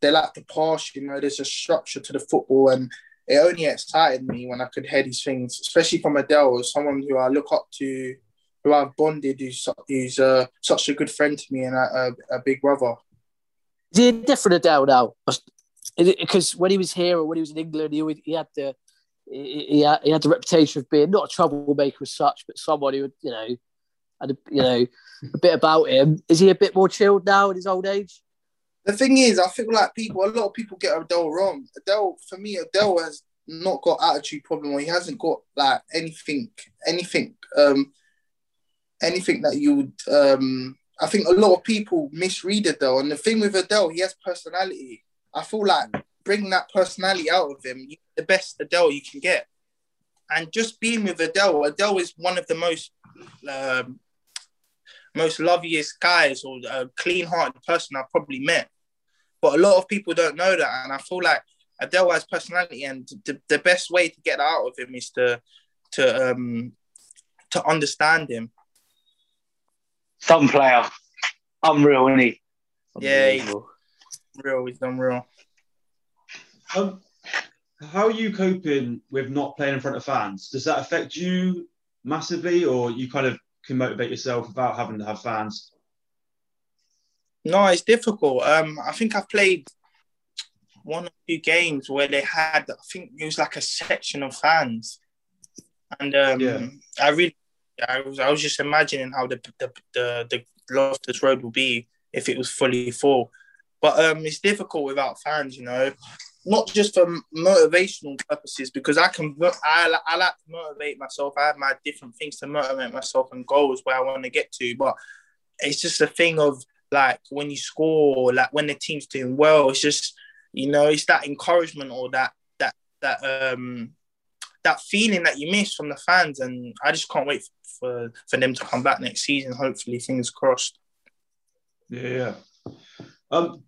they like to pass, you know, there's a structure to the football and it only excited me when I could hear these things, especially from Adel, someone who I look up to, who I've bonded, who's, who's uh, such a good friend to me and a, a, a big brother. Is he a different Adel now? Because when he was here or when he was in England, he, he had the he had, he had the reputation of being not a troublemaker as such, but someone who would, you know had a, you know a bit about him. Is he a bit more chilled now in his old age? The thing is, I feel like people, a lot of people get Adel wrong. Adel, for me, Adel has not got attitude problem, or he hasn't got like anything, anything, um, anything that you would. Um, I think a lot of people misread Adel, and the thing with Adel, he has personality. I feel like bringing that personality out of him, the best Adel you can get. And just being with Adel, Adel is one of the most um, most loveliest guys or a clean-hearted person I've probably met. But a lot of people don't know that, and I feel like Adel has personality, and the, the best way to get out of him is to to um to understand him. Some player, unreal, isn't he? Yeah, he's real. He's unreal. Um, how are you coping with not playing in front of fans? Does that affect you massively, or you kind of can motivate yourself without having to have fans? No, it's difficult. Um, I think I've played one or two games where they had, I think it was like a section of fans, and um, yeah. I really, I was, I was just imagining how the the the, the Loftus Road would be if it was fully full. But um, it's difficult without fans, you know not just for motivational purposes because I can I, I like to motivate myself. I have my different things to motivate myself and goals where I want to get to, but it's just a thing of like when you score, like when the team's doing well, it's just you know it's that encouragement or that that that um that feeling that you miss from the fans, and I just can't wait for for them to come back next season. Hopefully, fingers crossed. Yeah. Um,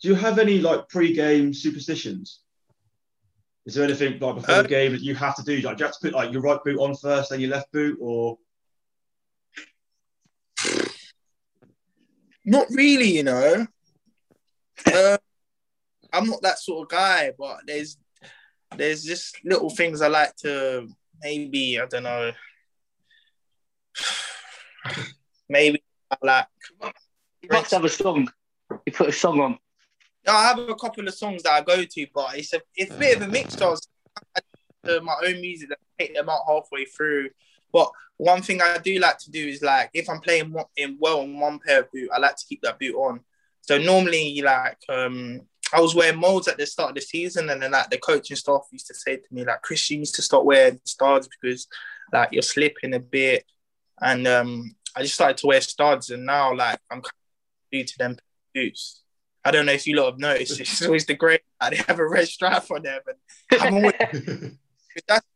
do you have any like pre-game superstitions? Is there anything like before uh, the game that you have to do? Like, do you have to put like your right boot on first, then your left boot, or? Not really, you know. uh, I'm not that sort of guy, but there's there's just little things I like to maybe I don't know. Maybe I like. You must have a song. You put a song on. I have a couple of songs that I go to, but it's a it's a bit of a mixture. To my own music, that take them out halfway through. But one thing I do like to do is like if I'm playing in well in one pair of boot, I like to keep that boot on. So normally, like um, I was wearing molds at the start of the season, and then like the coaching staff used to say to me like, "Chris, you need to stop wearing studs because like you're slipping a bit." And um, I just started to wear studs, and now like I'm due to them boots. I don't know if you lot have noticed. It's always the great. They have a red stripe on them, and I'm always, that's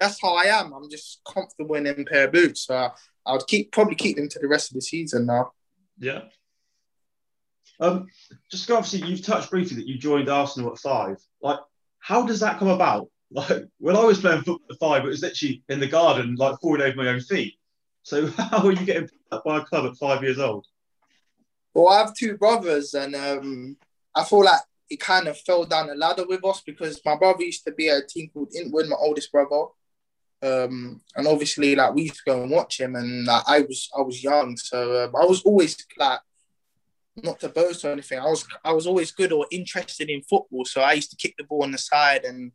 that's how I am. I'm just comfortable in them pair of boots. So I would keep probably keep them to the rest of the season now. Yeah. Um, just obviously you've touched briefly that you joined Arsenal at five. Like, how does that come about? Like when I was playing football at five, it was literally in the garden, like falling over my own feet. So how are you getting picked up by a club at five years old? Well, I have two brothers, and um, I feel like it kind of fell down the ladder with us because my brother used to be at a team called Intwood, my oldest brother. Um, and obviously, like we used to go and watch him, and like, I was I was young, so um, I was always like not to boast or anything. I was I was always good or interested in football, so I used to kick the ball on the side, and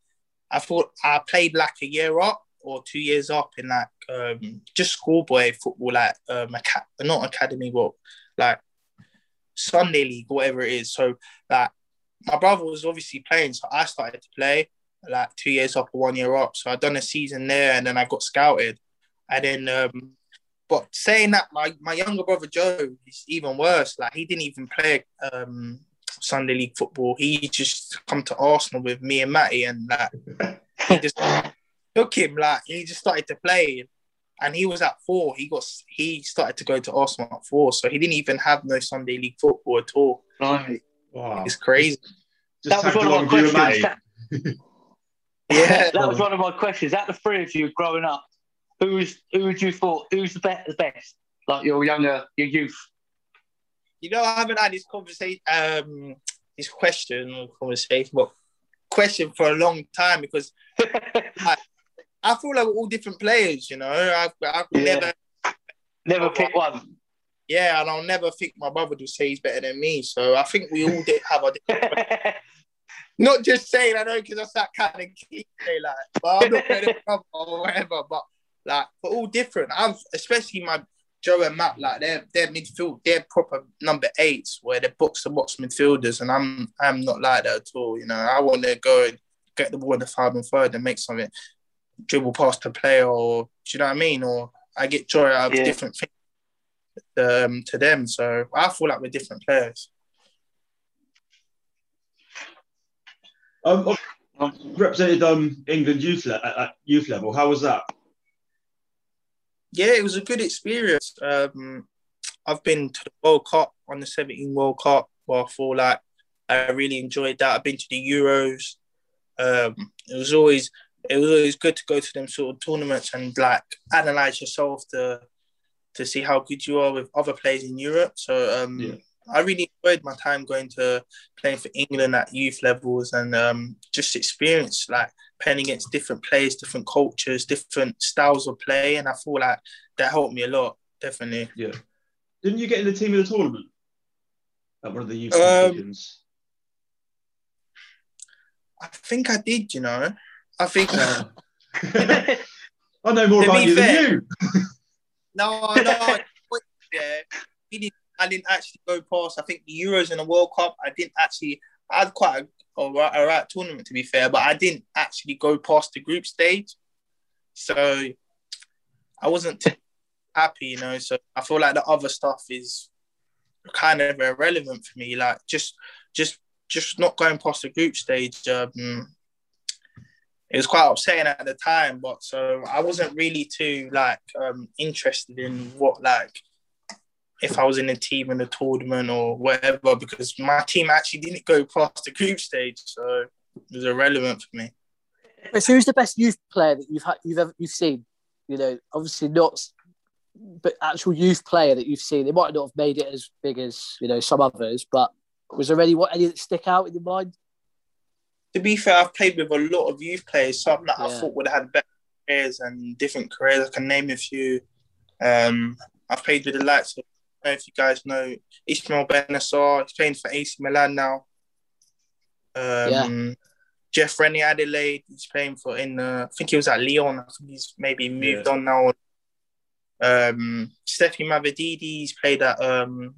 I thought I played like a year up or two years up in like um, just schoolboy football, like um, aca- not academy, but like Sunday league, whatever it is. So like my brother was obviously playing, so I started to play like two years up or one year up. So I done a season there, and then I got scouted, and then. Um, but saying that, my, my younger brother Joe is even worse. Like he didn't even play um, Sunday league football. He just come to Arsenal with me and Matty, and like he just took him. Like he just started to play, and he was at four. He got he started to go to Arsenal at four, so he didn't even have no Sunday league football at all. Wow. It's crazy. Just That was one of my along with you and questions. That, Yeah, that was one of my questions. Out of the three of you growing up, who's who would you thought who's the best? The best, like your younger, your youth. you know, I haven't had this conversation, um, this question or conversation, but question for a long time because I, I feel like we're all different players. You know, I, I Yeah. never, Never pick one. yeah, and I'll never think my brother would say he's better than me. So I think we all did have a Different not just saying I know because that's that kind of cliche, like, but I'm not better than brother or whatever. But like, we're all different. I've especially my Joe and Matt, like they're they're midfield, they're proper number eights where they're box to box midfielders, and I'm I'm not like that at all. You know, I want to go and get the ball in the five and third and make something, dribble past the player, or do you know what I mean? Or I get joy out of Yeah. different things um, to them. So I feel like we're different players. Um, represented um England youth le- at, at youth level. How was that? yeah, it was a good experience. Um, I've been to the World Cup on the 17 World Cup. Well, I feel like I really enjoyed that. I've been to the Euros. Um, it was always it was always good to go to them sort of tournaments and like analyze yourself to to see how good you are with other players in Europe. So um, Yeah. I really enjoyed my time going to playing for England at youth levels and um, just experience like playing against different players, different cultures, different styles of play, and I feel like that helped me a lot. Definitely. Yeah. Didn't you get in the team of the tournament? At one of the youth Um, competitions? I think I did. You know, I think. Oh. I know more about you fair- than you. No, no. yeah, didn't, I didn't actually go past. I think the Euros and the World Cup. I didn't actually. I had quite a, a, right, a right tournament to be fair, but I didn't actually go past the group stage. So I wasn't happy, you know. So I feel like the other stuff is kind of irrelevant for me. Like just, just, just not going past the group stage. Um, it was quite upsetting at the time, but so I wasn't really too like um interested in what like if I was in a team in a tournament or whatever because my team actually didn't go past the group stage, so it was irrelevant for me. But who's the best youth player that you've had, you've ever you've seen? You know, obviously not, but actual youth player that you've seen. They might not have made it as big as you know some others, but was there any what any that stick out in your mind? To be fair, I've played with a lot of youth players, some that I thought would have had better careers and different careers. I can name a few. Um, I've played with the likes of, I don't know if you guys know, Ismael Bennacer. He's playing for AC Milan now. Um, Jeff Reine-Adélaïde, he's playing for in, uh, I think he was at Lyon. I think he's maybe moved on now. Um, Stephy Mavididi, he's played at um,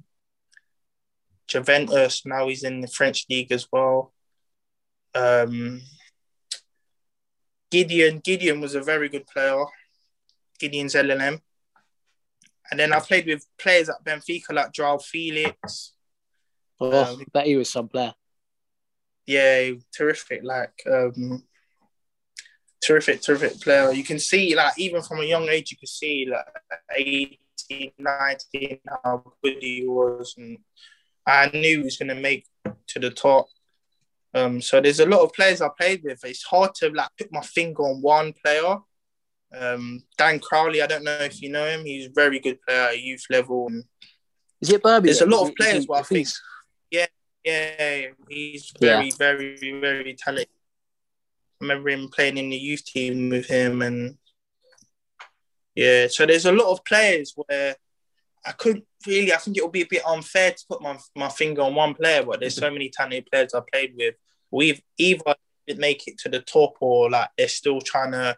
Juventus. Now he's in the French league as well. Um, Gideon, Gideon was a very good player. Gideon Zelalem. And then I played with players at Benfica like Joao Felix. Oh, Um, I bet he was some player. yeah, terrific, like um terrific, terrific player. You can see like even from a young age you can see like 18, 19 how good he was and I knew he was gonna make to the top. Um so there's a lot of players I played with. It's hard to like put my finger on one player. Um Dan Crowley, I don't know if you know him, he's a very good player at youth level Is it Birmingham? there's a lot of players he- where I think yeah, yeah, he's Yeah. very, very, very talented. I remember him playing in the youth team with him, and yeah. So there's a lot of players where I couldn't really. I think it would be a bit unfair to put my my finger on one player, but there's so many talented players I played with. We've either didn't make it to the top or like they're still trying to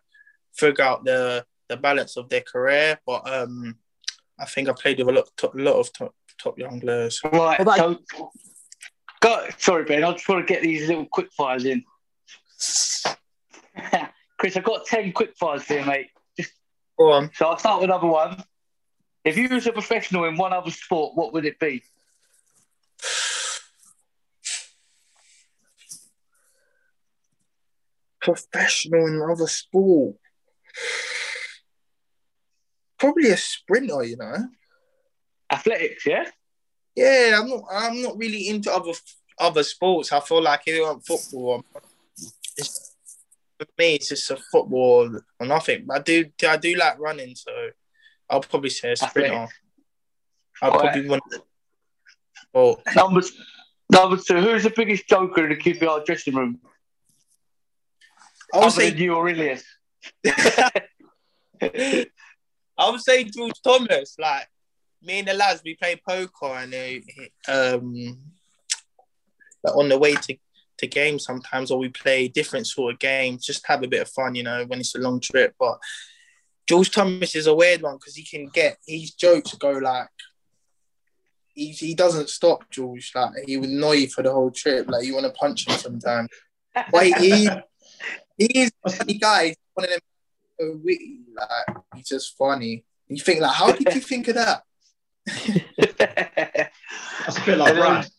figure out the the balance of their career. But um, I think I played with a lot, top, lot of top, top young players. Right. So, go, sorry, Ben. I just want to get these little quick fires in. Chris, I've got 10 quick fires here, mate. Just Go on. So I'll start with another one. If you was a professional in one other sport, what would it be? Professional in another sport. Probably a sprinter, you know. Athletics, yeah. Yeah, I'm not. I'm not really into other other sports. I feel like if you want football, it's, for me, it's just a football or nothing. But I do, I do like running, so I'll probably say a sprinter. I'll probably want. Oh, Number, number two, who's the biggest joker in the QPR dressing room? I would say you or Ilias? I would say George Thomas. Like me and the lads, we play poker and uh, um, like on the way to to games sometimes, or we play different sort of games, just have a bit of fun, you know, when it's a long trip. But George Thomas is a weird one because he can get his jokes go like. He, he doesn't stop, George. Like he would annoy you for the whole trip. Like you want to punch him sometimes. But he, he's a funny guy. He's one of them so witty. Like he's just funny. You think like, how did you think of that? That's a bit like And then- Brad.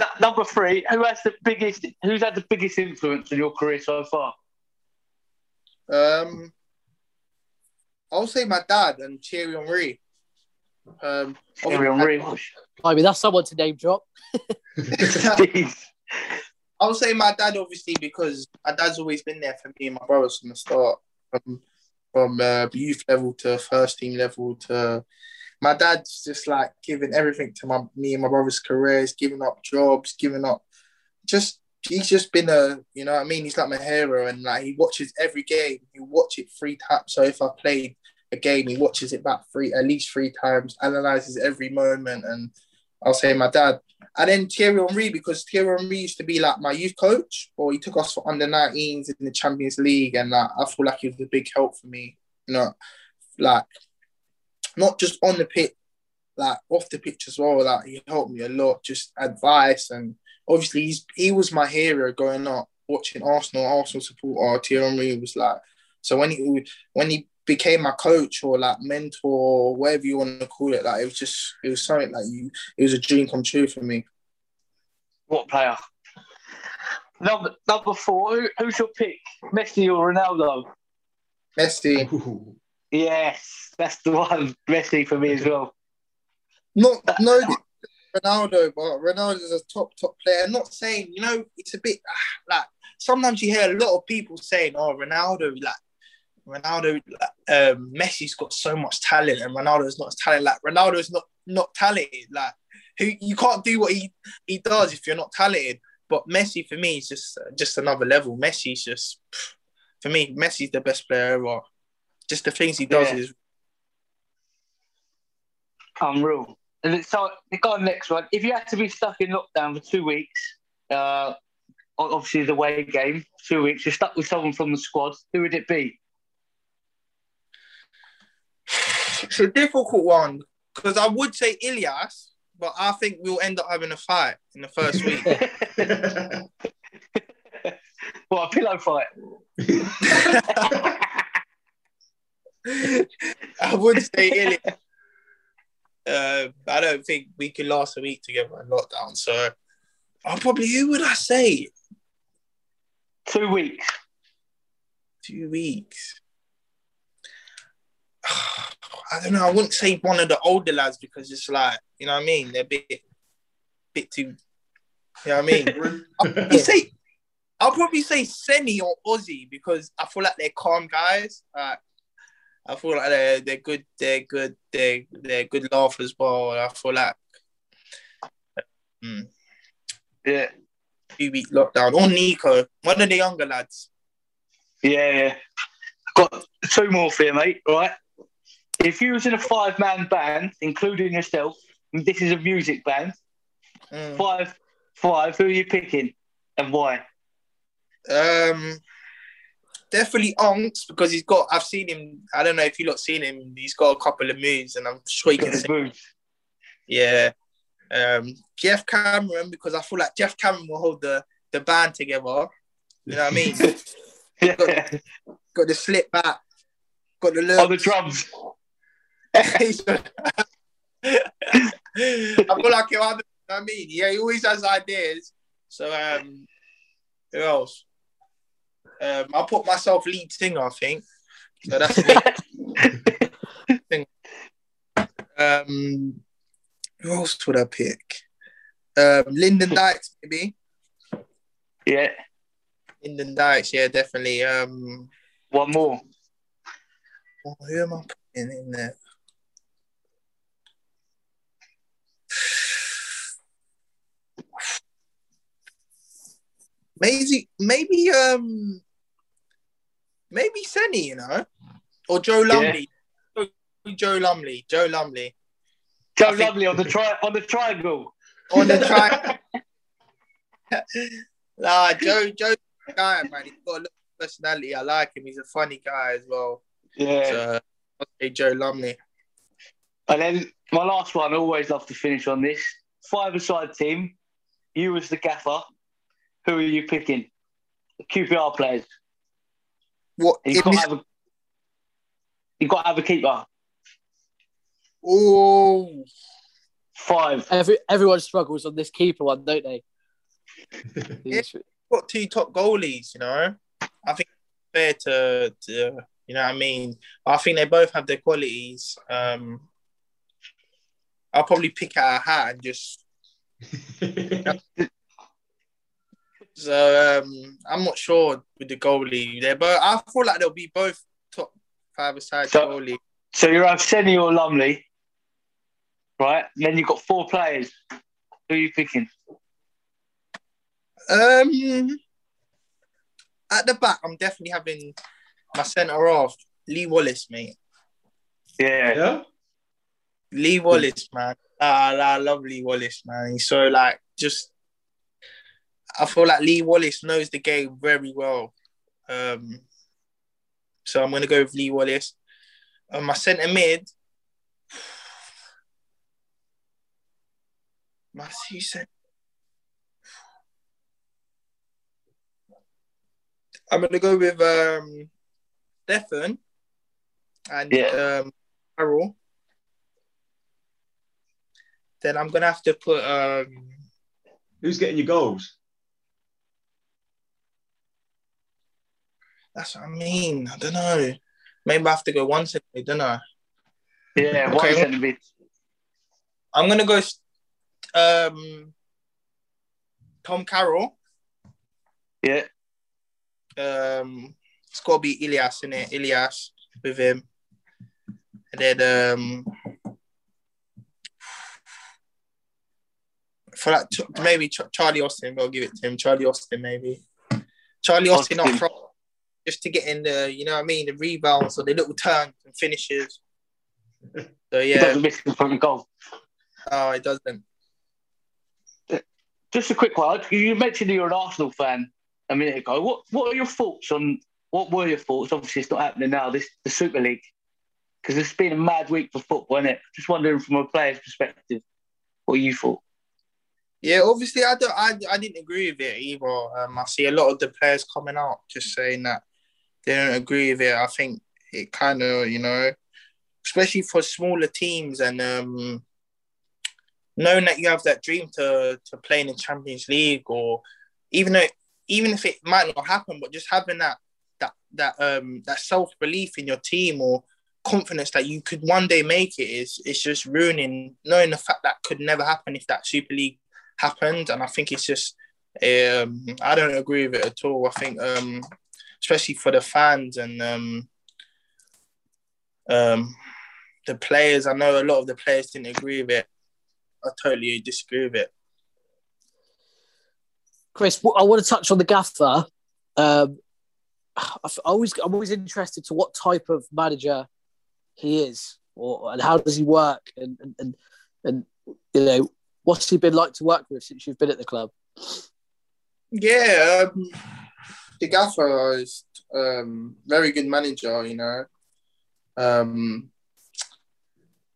N- number three, who has the biggest? Who's had the biggest influence on your career so far? Um, I'll say my dad and Thierry Henry. Um, Thierry Henry. I mean, that's someone to name drop. Jeez. I'll say my dad, obviously, because my dad's always been there for me and my brothers from the start, from from uh, youth level to first team level to. My dad's just like giving everything to my me and my brother's careers, giving up jobs, giving up. Just he's just been a, you know what I mean. He's like my hero, and like he watches every game. He watch it three times. So if I played a game, he watches it back three at least three times, analyzes every moment, and I'll say my dad. And then Thierry Henry, because Thierry Henry used to be like my youth coach, or he took us for under 19s in the Champions League. And like, I feel like he was a big help for me, you know, like not just on the pitch, like off the pitch as well. Like, he helped me a lot, just advice. And obviously, he's, he was my hero growing up, watching Arsenal, Arsenal supporter. Thierry Henry was like, so when he, when he, became my coach or like mentor or whatever you want to call it like it was just it was something like you it was a dream come true for me What player? Number number four, who, who's your pick? Messi or Ronaldo? Messi. Ooh. Yes, that's the one. Messi for me as well. Not no Ronaldo, but Ronaldo's a top top player. I'm not saying you know it's a bit ah, like sometimes you hear a lot of people saying, "Oh, Ronaldo, like Ronaldo, um, Messi's got so much talent, and Ronaldo's not as talented. Like Ronaldo's not not talented. Like who you can't do what he he does if you're not talented. But Messi for me is just just another level. Messi's just for me. Messi's the best player ever. Just the things he does Yeah. is Unreal. So, got the next one. If you had to be stuck in lockdown for two weeks, uh, obviously the away game, two weeks, you're stuck with someone from the squad, who would it be? It's a difficult one because I would say Ilias, but I think we'll end up having a fight in the first week. Well, a pillow fight. I would say Ilias. Uh, I don't think we could last a week together in lockdown. So I'll probably, who would I say? Two weeks. Two weeks. I don't know. I wouldn't say one of the older lads because it's like, you know what I mean? They're a bit, bit too, you know what I mean? I'll probably say, I'll probably say Seny or Ozzy because I feel like they're calm guys. I feel like they're they're good. They're good. They're they're good laugh as well. I feel like mm, Yeah. two week lockdown or Nico, one of the younger lads. Yeah, yeah. Got two more for you, mate. All right. If you was in a five man band, including yourself, and this is a music band, Mm. five, five, who are you picking and why? Um, definitely Onks because he's got. I've seen him. I don't know if you lot seen him. He's got a couple of moves, and I'm sure he can. Moves. Yeah. Um, Geoff Cameron because I feel like Geoff Cameron will hold the the band together. You know what I mean? got, got the slip back. Got the look. On the drums. I feel like have, you what I mean, yeah, he always has ideas. So, um, who else? Um, I'll put myself lead singer, I think. So that's thing. Um, who else would I pick? Um, Lyndon Dykes, maybe. Yeah. Lyndon Dykes, yeah, definitely. Um, One more. oh, who am I putting in there? Maybe, maybe, um, maybe Seny, you know, or Joe Lumley. Joe Lumley, Joe Lumley Joe Lovely on the tri- on the triangle. on the track. nah, Joe, Joe's a guy, man. He's got a little personality. I like him. He's a funny guy as well. Yeah. So, I'll Joe Lumley. And then my last one, I always love to finish on this. Five-a-side team. You as the gaffer. Who are you picking? QPR players. What? You got to have a, you got to have a keeper. Oh, Five. Every everyone struggles on this keeper one, don't they? Yeah. got two top goalies, you know. I think it's fair to, to you know what I mean. I think they both have their qualities. Um, I'll probably pick out a hat and just. so um, I'm not sure with the goalie there, but I feel like they'll be both top five side So- goalie. So you have Seny or Lumley, right? And then you've got four players. Who are you picking? Um, at the back, I'm definitely having my centre off Lee Wallace, mate. Yeah. Yeah. Lee Wallace, man. Ah, I love Lee Wallace, man. He's so like just. I feel like Lee Wallace knows the game very well. Um, so I'm gonna go with Lee Wallace. Um, my centre mid. My who said. I'm gonna go with um, Stefan and Yeah. um, Carroll. Then I'm gonna have to put um, Who's getting your goals? That's what I mean. I don't know. Maybe I have to go one. I don't know. Yeah, one Okay. mid. I'm gonna go um, Tom Carroll. Yeah. Um, it's got to be Ilias in it. Ilias with him, and then um, for that maybe Charlie Austin. We'll give it to him. Charlie Austin maybe. Charlie Austin Austin. front, just to get in the you know what I mean the rebounds or the little turns and finishes. So yeah, doesn't miss the front of goal. oh, it doesn't. Just a quick one. You mentioned you're an Arsenal fan a minute ago. What What are your thoughts on? What were your thoughts? Obviously, it's not happening now. This the Super League because it's been a mad week for football, isn't it? Just wondering from a player's perspective, what you thought. Yeah, obviously, I don't. I, I didn't agree with it either. Um, I see a lot of the players coming out just saying that they don't agree with it. I think it kind of, you know, especially for smaller teams and um, knowing that you have that dream to to play in the Champions League, or even though even if it might not happen, but just having that that that um that self belief in your team or confidence that you could one day make it is it's just ruining knowing the fact that could never happen if that Super League happened, and I think it's just um, I don't agree with it at all. I think um, especially for the fans and um, um, the players. I know a lot of the players didn't agree with it. I totally disagree with it. Chris, I want to touch on the gaffer. Um, I always, I'm always interested to what type of manager he is. or and how does he work, and and and, and you know what's he been like to work with since you've been at the club? Yeah, um, the gaffer is um, very good manager. You know, um,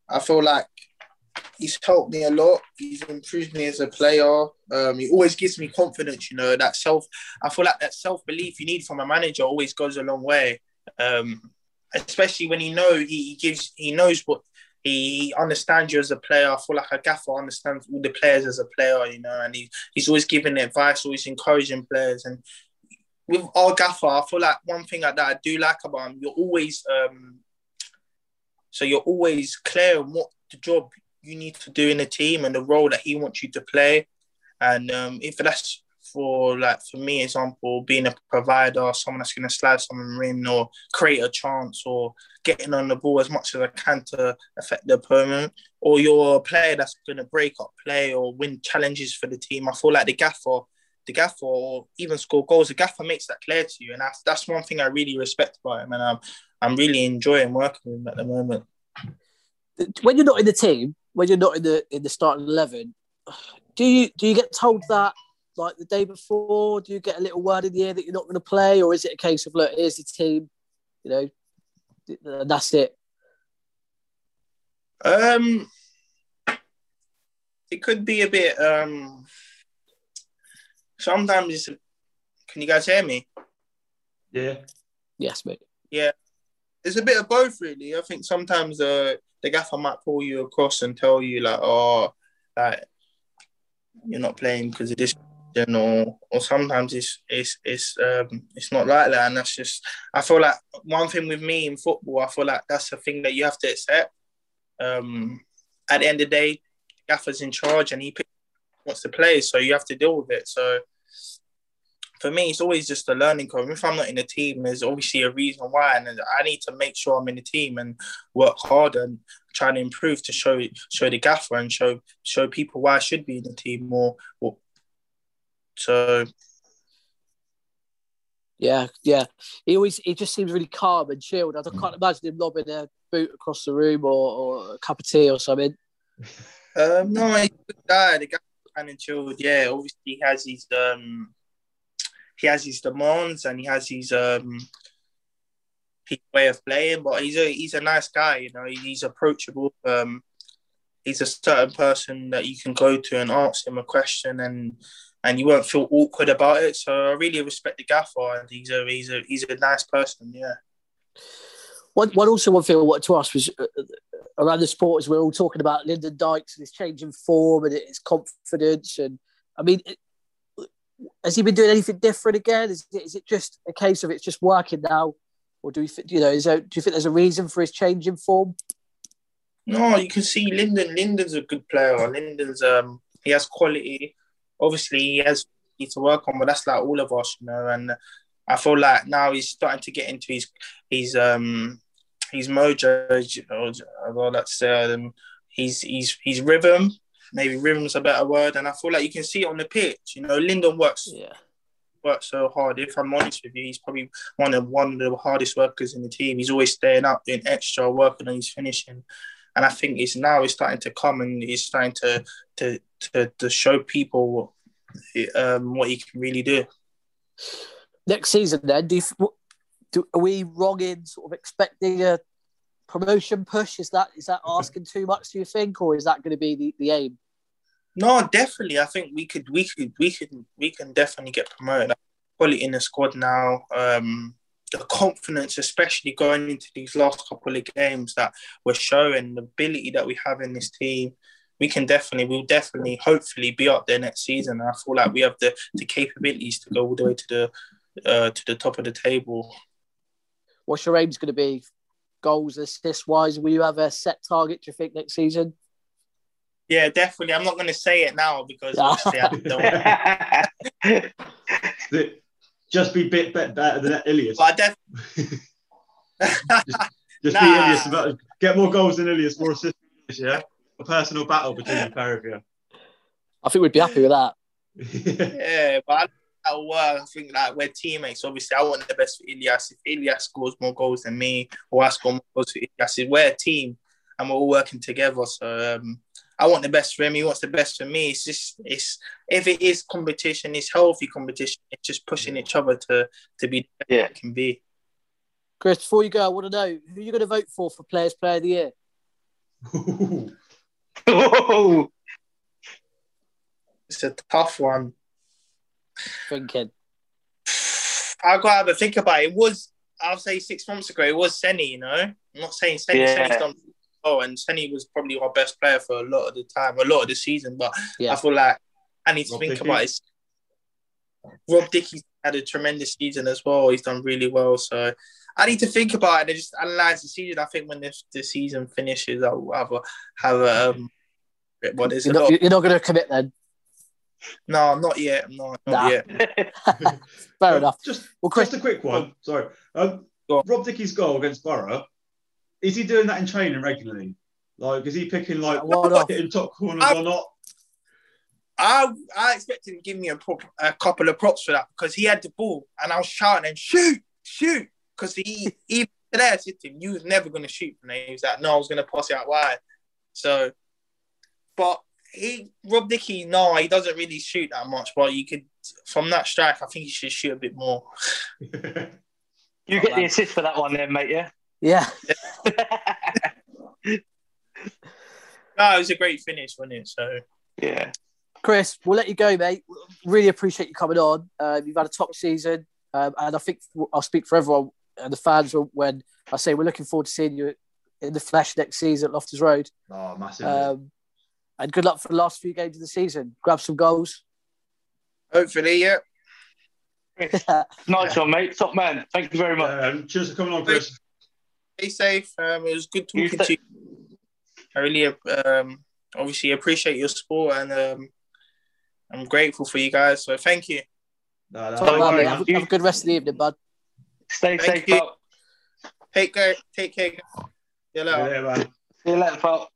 I feel like he's helped me a lot. He's improved me as a player. Um, he always gives me confidence. You know that self. I feel like that self belief you need from a manager always goes a long way. Um, especially when he know he, he gives he knows what he understands you as a player. I feel like a gaffer understands all the players as a player, you know, and he, he's always giving advice, always encouraging players. And with our gaffer, I feel like one thing that I do like about him, you're always um, so you're always clear on what the job you need to do in the team and the role that he wants you to play. And um, if that's for like for me, example, being a provider, someone that's to slide someone in or create a chance or getting on the ball as much as I can to affect the opponent, or you're a player that's to break up play or win challenges for the team. I feel like the gaffer, the gaffer, or even score goals, the gaffer makes that clear to you, and that's that's one thing I really respect about him, and I'm I'm really enjoying working with him at the moment. When you're not in the team, when you're not in the in the starting eleven, do you do you get told that like the day before? Do you get a little word in the ear that you're not going to play, or is it a case of look, here's the team, you know, and that's it? Um, it could be a bit. Um, sometimes it's. Can you guys hear me? Yeah. Yes, mate. Yeah, it's a bit of both, really. I think sometimes uh, the gaffer might pull you across and tell you like, oh, like you're not playing because of this or or sometimes it's it's it's um it's not like that and that's just I feel like one thing with me in football I feel like that's a thing that you have to accept um at the end of the day Gaffer's in charge and he wants to play so you have to deal with it so for me it's always just a learning curve if I'm not in the team there's obviously a reason why and I need to make sure I'm in the team and work hard and try to improve to show show the gaffer and show show people why I should be in the team more or so yeah, yeah. He always he just seems really calm and chilled. I can't imagine him lobbing a boot across the room or, or a cup of tea or something. Um, no, he's a good guy. The guy of chilled. Yeah, obviously he has his um, he has his demands and he has his um, his way of playing. But he's a he's a nice guy. You know, he's approachable. Um, he's a certain person that you can go to and ask him a question and and you won't feel awkward about it. So I really respect the gaffer, and he's a he's a he's a nice person. Yeah. One, one also one thing I wanted to ask was uh, around the sport is we're all talking about Lyndon Dykes and his change in form and his confidence. And I mean, it, has he been doing anything different again? Is it, is it just a case of it's just working now, or do you you know there, do you think there's a reason for his change in form? No, you can see Lyndon. Lyndon's a good player. Lyndon's um he has quality obviously he has to work on, but that's like all of us, you know. And I feel like now he's starting to get into his his um his mojo. Or that's um he's he's he's rhythm. Maybe rhythm's a better word, and I feel like you can see it on the pitch. You know, Lyndon works yeah. works so hard. If I'm honest with you, he's probably one of one of the hardest workers in the team. He's always staying up, doing extra, working on his finishing and I think it's now it's starting to come and he's starting to to to, to show people um, what he can really do. Next season, then, do, you, do are we wrong in sort of expecting a promotion push? Is that is that asking too much? Do you think, or is that going to be the, the aim? No, definitely. I think we could we could we could we can definitely get promoted. Quality in the squad now. Um, the confidence, especially going into these last couple of games that we're showing, the ability that we have in this team, we can definitely, we'll definitely, hopefully, be up there next season. I feel like we have the, the capabilities to go all the way to the uh, to the top of the table. What's your aims going to be, goals, assists wise? Will you have a set target? Do you think next season? Yeah, definitely. I'm not going to say it now because obviously I don't. just be bit, bit better than Ilias. But I definitely. just, just nah. beat Ilias. About, get more goals than Ilias, more assists. Yeah, a personal battle between the pair of you. I think we'd be happy with that. yeah, but I, I think like we're teammates. Obviously, I want the best for Ilias. If Ilias scores more goals than me, or I score more goals for Ilias, we're a team. and we're all working together. So um, I want the best for him. He wants the best for me. It's just it's if it is competition, it's healthy competition. It's just pushing each other to to be yeah it can be. Chris, before you go, I want to know who you're going to vote for for Players Player of the Year. it's a tough one. Thinking. I've got to have a think about it. It was, I'll say six months ago, it was Seny, you know? I'm not saying Seny, yeah. Seny's done oh, and Seny was probably our best player for a lot of the time, a lot of the season, but yeah. I feel like I need to Rob think Dickie. about it. Rob Dickie's had a tremendous season as well. He's done really well. So I need to think about it and just analyze the season. I think when this the season finishes, I'll have a have a um, what is you're, not, you're not going to commit then. No, not yet. No, not nah. yet. Fair enough. Just, well, Chris, just a quick one. Sorry. Um, Rob Dickie's goal against Borough. Is he doing that in training regularly? Like, is he picking like hitting top corners I, or not? I I expected him to give me a, prop, a couple of props for that because he had the ball and I was shouting and shoot, shoot, because he even today I said to him, "You was never going to shoot." And he was like, "No, I was going to pass it out wide." So, but he Rob Dickie, no, he doesn't really shoot that much. But you could from that strike, I think he should shoot a bit more. you get the assist for that one, then, mate. Yeah. Yeah. no, it was a great finish, wasn't it? So yeah. Chris, we'll let you go, mate. Really appreciate you coming on. Uh, you've had a top season, um, and I think I'll speak for everyone and the fans when I say we're looking forward to seeing you in the flesh next season at Loftus Road. Oh, massive! Um, and good luck for the last few games of the season. Grab some goals. Hopefully, yeah. nice one, mate. Top man. Thank you very much. Um, cheers for coming on, Chris. Stay safe. Um, it was good talking you to you. I really, um, obviously appreciate your support and um, I'm grateful for you guys. So thank you. No, no, no, have, have, a good rest of the evening, bud. Stay thank safe, you. Take care. Take care. See you later. Yeah, man. See you later, pal.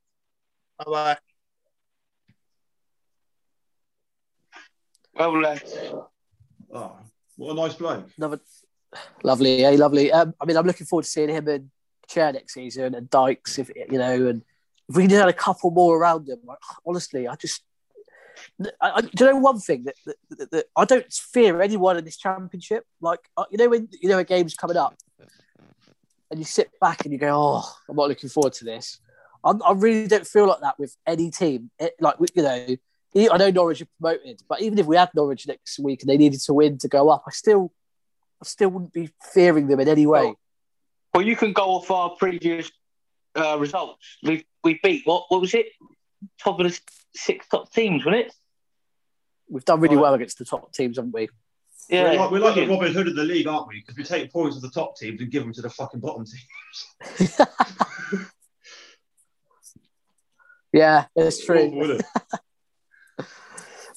Bye bye. Well, lads. Oh, what a nice bloke. Another, lovely, yeah, lovely. Um, I mean, I'm looking forward to seeing him and Chair next season and Dykes, if you know, and if we can just had a couple more around him. Like, honestly, I just I, I, do you know one thing that, that, that, that, I don't fear anyone in this championship. Like uh, you know when you know a game's coming up, and you sit back and you go, "Oh, I'm not looking forward to this." I, I really don't feel like that with any team. It, like you know, I know Norwich are promoted, but even if we had Norwich next week and they needed to win to go up, I still, I still wouldn't be fearing them in any way. Well, well you can go off our previous uh, results. We we beat what what was it? Top of the six top teams, wasn't it? We've done really well against the top teams, haven't we? Yeah, we're like, we're like the Robin Hood of the league, aren't we? Because we take points of the top teams and give them to the fucking bottom teams. yeah, it's true.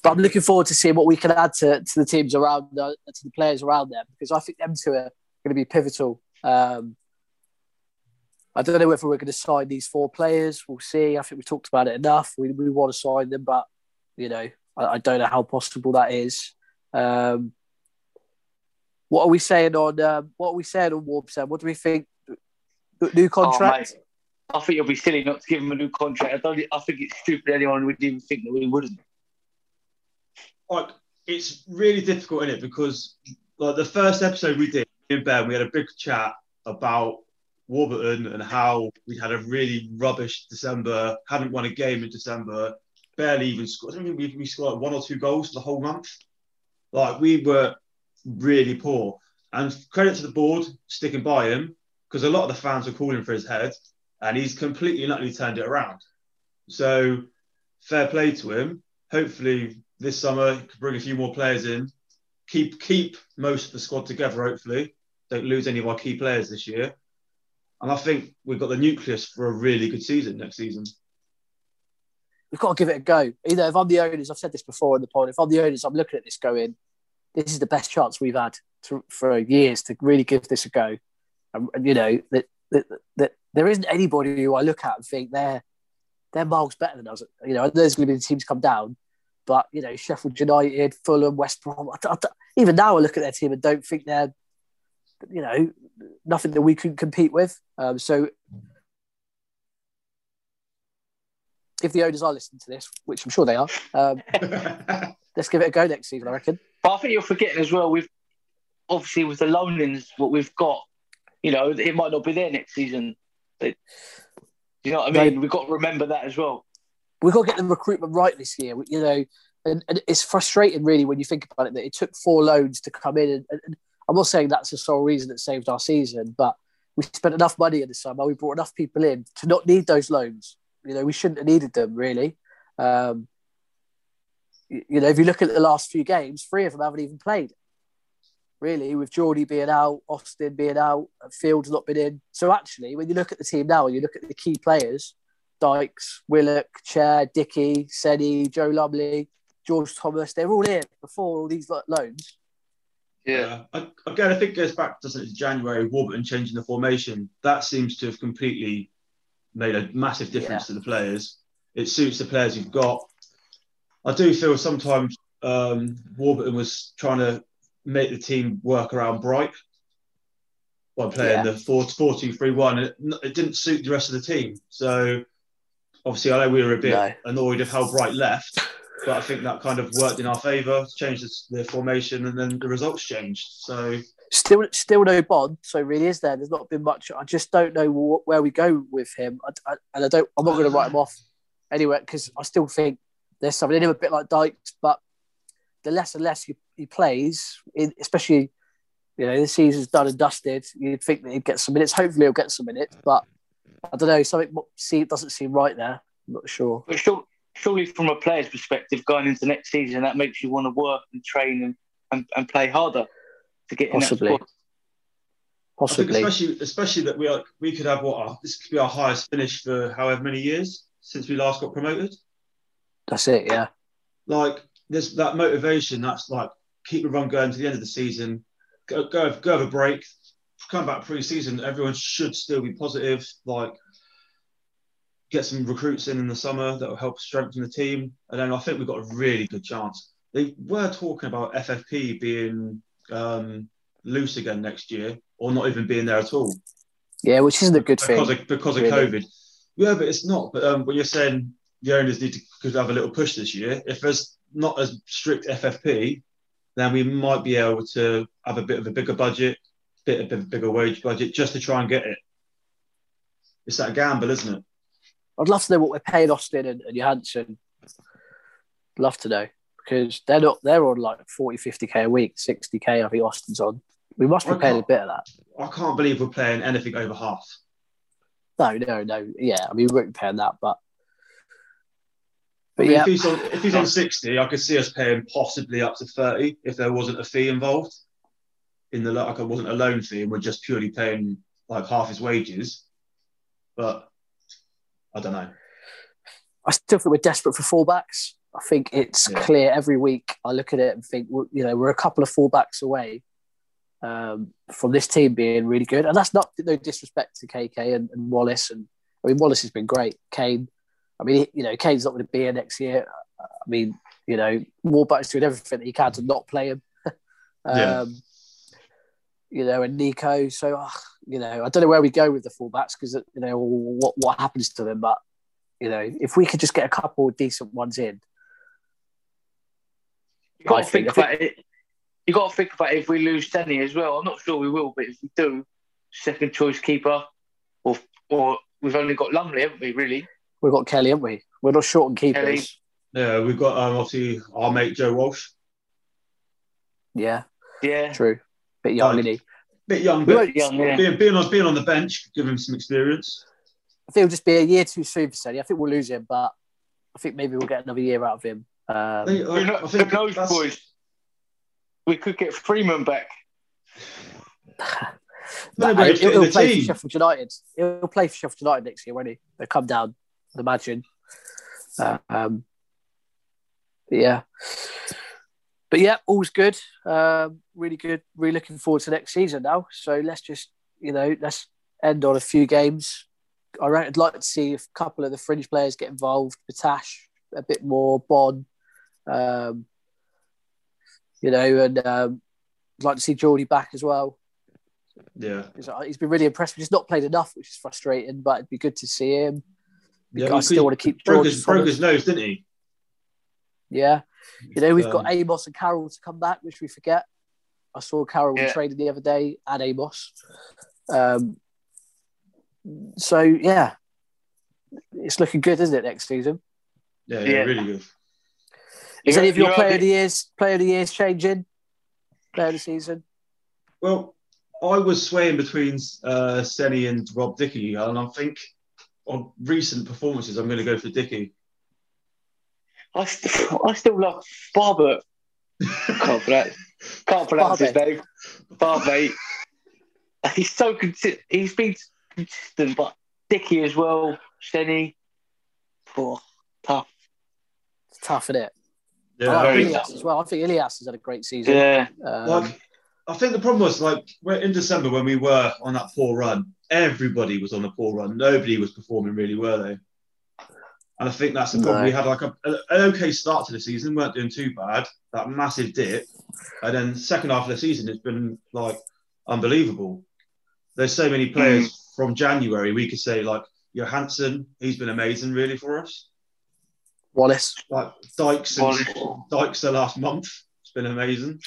but I'm looking forward to seeing what we can add to, to the teams around, uh, to the players around them, because I think them two are going to be pivotal. Um, I don't know whether we're going to sign these four players. We'll see. I think we talked about it enough. We, we want to sign them, but you know, I, I don't know how possible that is. Um, what are we saying on um, what are we saying on Warmson? What do we think? New contract? Oh, I think you'll be silly not to give him a new contract. I don't. I think it's stupid. Anyone would even think that we wouldn't. Like it's really difficult in it because like the first episode we did in Ben, we had a big chat about Warburton and how we had a really rubbish December, hadn't won a game in December, barely even scored. I think we, we scored like one or two goals for the whole month. Like we were really poor. And credit to the board sticking by him because a lot of the fans were calling for his head and he's completely and utterly turned it around. So fair play to him. Hopefully this summer bring a few more players in, keep keep most of the squad together. Hopefully, don't lose any of our key players this year, and I think we've got the nucleus for a really good season next season. We've got to give it a go. Either if I'm the owners, I've said this before in the pod, if I'm the owners, I'm looking at this going, this is the best chance we've had to, for years to really give this a go. And, and you know, that, that, that there isn't anybody who I look at and think they're they're miles better than us. You know, there's going to be the teams come down, but you know, Sheffield United, Fulham, West Brom. I, I, even now, I look at their team and don't think they're you know, nothing that we could compete with. Um, so if the owners are listening to this, which I'm sure they are, um, let's give it a go next season. I reckon. But I think you're forgetting as well. With obviously with the loanings, what we've got, you know, it might not be there next season. It, you know what I mean? We've got to remember that as well. We've got to get the recruitment right this year. You know, and, and it's frustrating really when you think about it that it took four loans to come in. And, and I'm not saying that's the sole reason that saved our season, but we spent enough money in the summer. We brought enough people in to not need those loans. You know, we shouldn't have needed them really. Um, you, know, if you look at the last few games, three of them haven't even played. Really, with Jordy being out, Austin being out, Fields not been in. So actually, when you look at the team now, and you look at the key players, Dykes, Willock, Chair, Dickie, Seny, Joe Lumley, George Thomas, they're all in before all these loans. Yeah. Uh, again, I think it goes back, to January, Warburton changing the formation. That seems to have completely made a massive difference Yeah. to the players. It suits the players you've got. I do feel sometimes um, Warburton was trying to make the team work around Bright by playing Yeah. the 4 4 2 3 1. It, it didn't suit the rest of the team. So obviously, I know we were a bit No. annoyed of how Bright left, but I think that kind of worked in our favour, changed the, the formation, and then the results changed. So Still, still no Bonne. So really, is there? There's not been much. I just don't know wh- where we go with him, I, I, and I don't. I'm not going to write him off anyway because I still think there's something in him a bit like Dykes, but the less and less he, he plays, in, especially you know the season's done and dusted, you'd think that he'd get some minutes. Hopefully, he'll get some minutes, but I don't know. Something see doesn't seem right there. I'm not sure. But sure, surely, from a player's perspective, going into next season, that makes you want to work and train and, and, and play harder to get in Possibly. that squad. I think Possibly. especially especially that we are we could have what our, this could be our highest finish for however many years since we last got promoted. That's it. Yeah. Like there's that motivation. That's like keep the run going to the end of the season. Go go, go have a break. Come back pre-season. Everyone should still be positive. Like get some recruits in in the summer that will help strengthen the team. And then I think we've got a really good chance. They were talking about FFP being um, loose again next year, or not even being there at all Yeah, which isn't a good because thing. of, because of. COVID. Yeah, but it's not. But um, when you're saying the owners need to could have a little push this year, if there's not as strict FFP, then we might be able to have a bit of a bigger budget, bit of a bigger wage budget, just to try and get it. It's that gamble, isn't it? I'd love to know what we're paying Austin and, and Johansson. Love to know because they're not they're on like 40, 50k a week, 60k. I think Austin's on. We must be I paying a bit of that. I can't believe we're playing anything over half. No, no, no. Yeah, I mean we won't be paying that, but I but mean, yeah, if he's on if he's on sixty, I could see us paying possibly up to thirty if there wasn't a fee involved. In the like, I wasn't a loan fee, and we're just purely paying like half his wages. But I don't know. I still think we're desperate for fullbacks. I think it's Yeah. clear every week. I look at it and think, you know, we're a couple of fullbacks away um, from this team being really good, and that's not no disrespect to KK and, and Wallace. And I mean, Wallace has been great. Kane, I mean, you know, Kane's not going to be here next year. I mean, you know, Warburton's doing everything that he can to not play him. um, Yeah. You know, and Nico. So, ah, you know, I don't know where we go with the fullbacks because you know what what happens to them, but you know, if we could just get a couple of decent ones in, You got I to think think- about it. You got to think about if we lose Denny as well. I'm not sure we will, but if we do, second choice keeper, or or we've only got Lumley, haven't we? Really? we've got Kelly, haven't we? We're not short on keepers. Kelly. Yeah, we've got um, obviously our mate Joe Walsh, Yeah, Yeah. true. Bit young, Like- isn't he? bit young, but Young, yeah. being, being on being on the bench, give him some experience. I think it'll just be a year too soon for Seny. I think we'll lose him, but I think maybe we'll get another year out of him. Um, I think, Who, like, kno- I who think knows, that's- boys? We could get Freeman back. No, but but he'll, it's in he'll play team. for Sheffield United. He'll play for Sheffield United next year, won't he? They'll come down, I'd imagine. Uh, um, yeah. But yeah, all's good. Um, really good. Really looking forward to next season now. So let's just, you know, let's end on a few games. I'd like to see a couple of the fringe players get involved. Bettache a bit more. Bonne, um, you know, and um, I'd like to see Jordy back as well. Yeah, He's- He's been really impressive. He's not played enough, which is frustrating, but it'd be good to see him. Yeah, I still want to keep broke his, broke his nose, didn't he? Yeah. You know, we've Um, got Amos and Carroll to come back, which we forget. I saw Carroll Yeah. training the other day and Amos. Um, so, yeah, it's looking good, isn't it, next season? Yeah, yeah, Yeah. really good. Is You- any of your player are- of the years, player of the years changing? Player of the season? Well, I was swaying between uh, Seny and Rob Dickie, and I think on recent performances, I'm going to go for Dickie. I, st- I still love Barber. Can't pronounce, can't pronounce his name. Barbe. He's so consistent. He's been consistent, but Dickie as well. Shenny. Oh, tough. It's tough, isn't it? Yeah, I I like think, Ilias as well. I think Ilias has had a great season. Yeah. Um, like, I think the problem was like we're in December when we were on that poor run. Everybody was on a poor run. Nobody was performing really well, though. And I think that's the problem. No. We had like a, a- an okay start to the season, weren't doing too bad. That massive dip, and then second half of the season, it's been like unbelievable. There's so many players hmm. from January. We could say like Johansson, he's been amazing, really for us. Wallace. Like Dykes, and, Wallace. Dykes the last month, it's been amazing.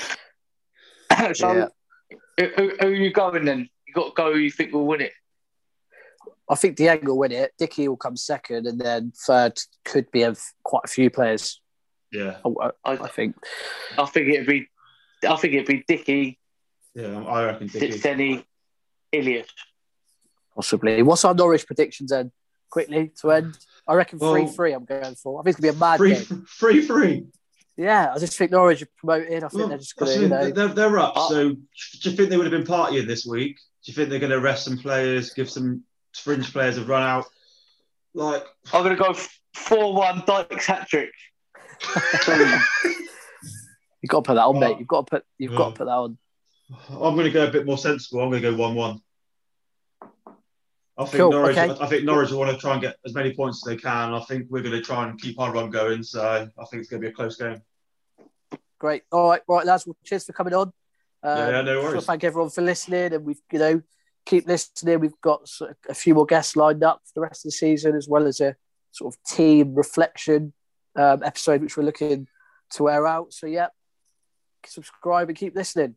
so, Yeah. who, who, who are you going then? You got to go who you think we'll win it. I think Diego will win it. Dickie will come second, and then third could be of quite a few players. Yeah, I, I, I think. I think it'd be, I think it'd be Dickie, yeah, I reckon Dickie. Seny, Ilias. Possibly. What's our Norwich predictions then? Quickly to end. I reckon Well- three three. I'm going for. I think it's gonna be a mad Free, game. free, free. Yeah, I just think Norwich are promoted. I think Well, they're just gonna, you know. they're, they're up. Uh, so, do you think they would have been partying this week? Do you think they're going to rest some players, give some fringe players have run out? Like, I'm going to go 4 1 Dykes hat trick. You've got to put that on, mate. You've got to put. You've got to put that on. I'm going to go a bit more sensible. I'm going to go one-one. I think Cool, Norwich. okay. I think Norwich will want to try and get as many points as they can. I think we're going to try and keep our run going. So I think it's going to be a close game. Great. All right, right, lads. Well, cheers for coming on. Um, Yeah, yeah, no just wanna worries. Thank everyone for listening, and we've you know keep listening. We've got a few more guests lined up for the rest of the season, as well as a sort of team reflection um, episode, which we're looking to air out. So yeah, subscribe and keep listening.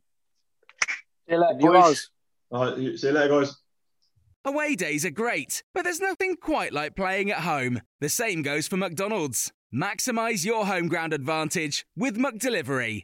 See you later, boys. guys. All right, see you later, guys. Away days are great, but there's nothing quite like playing at home. The same goes for McDonald's. Maximise your home ground advantage with McDelivery.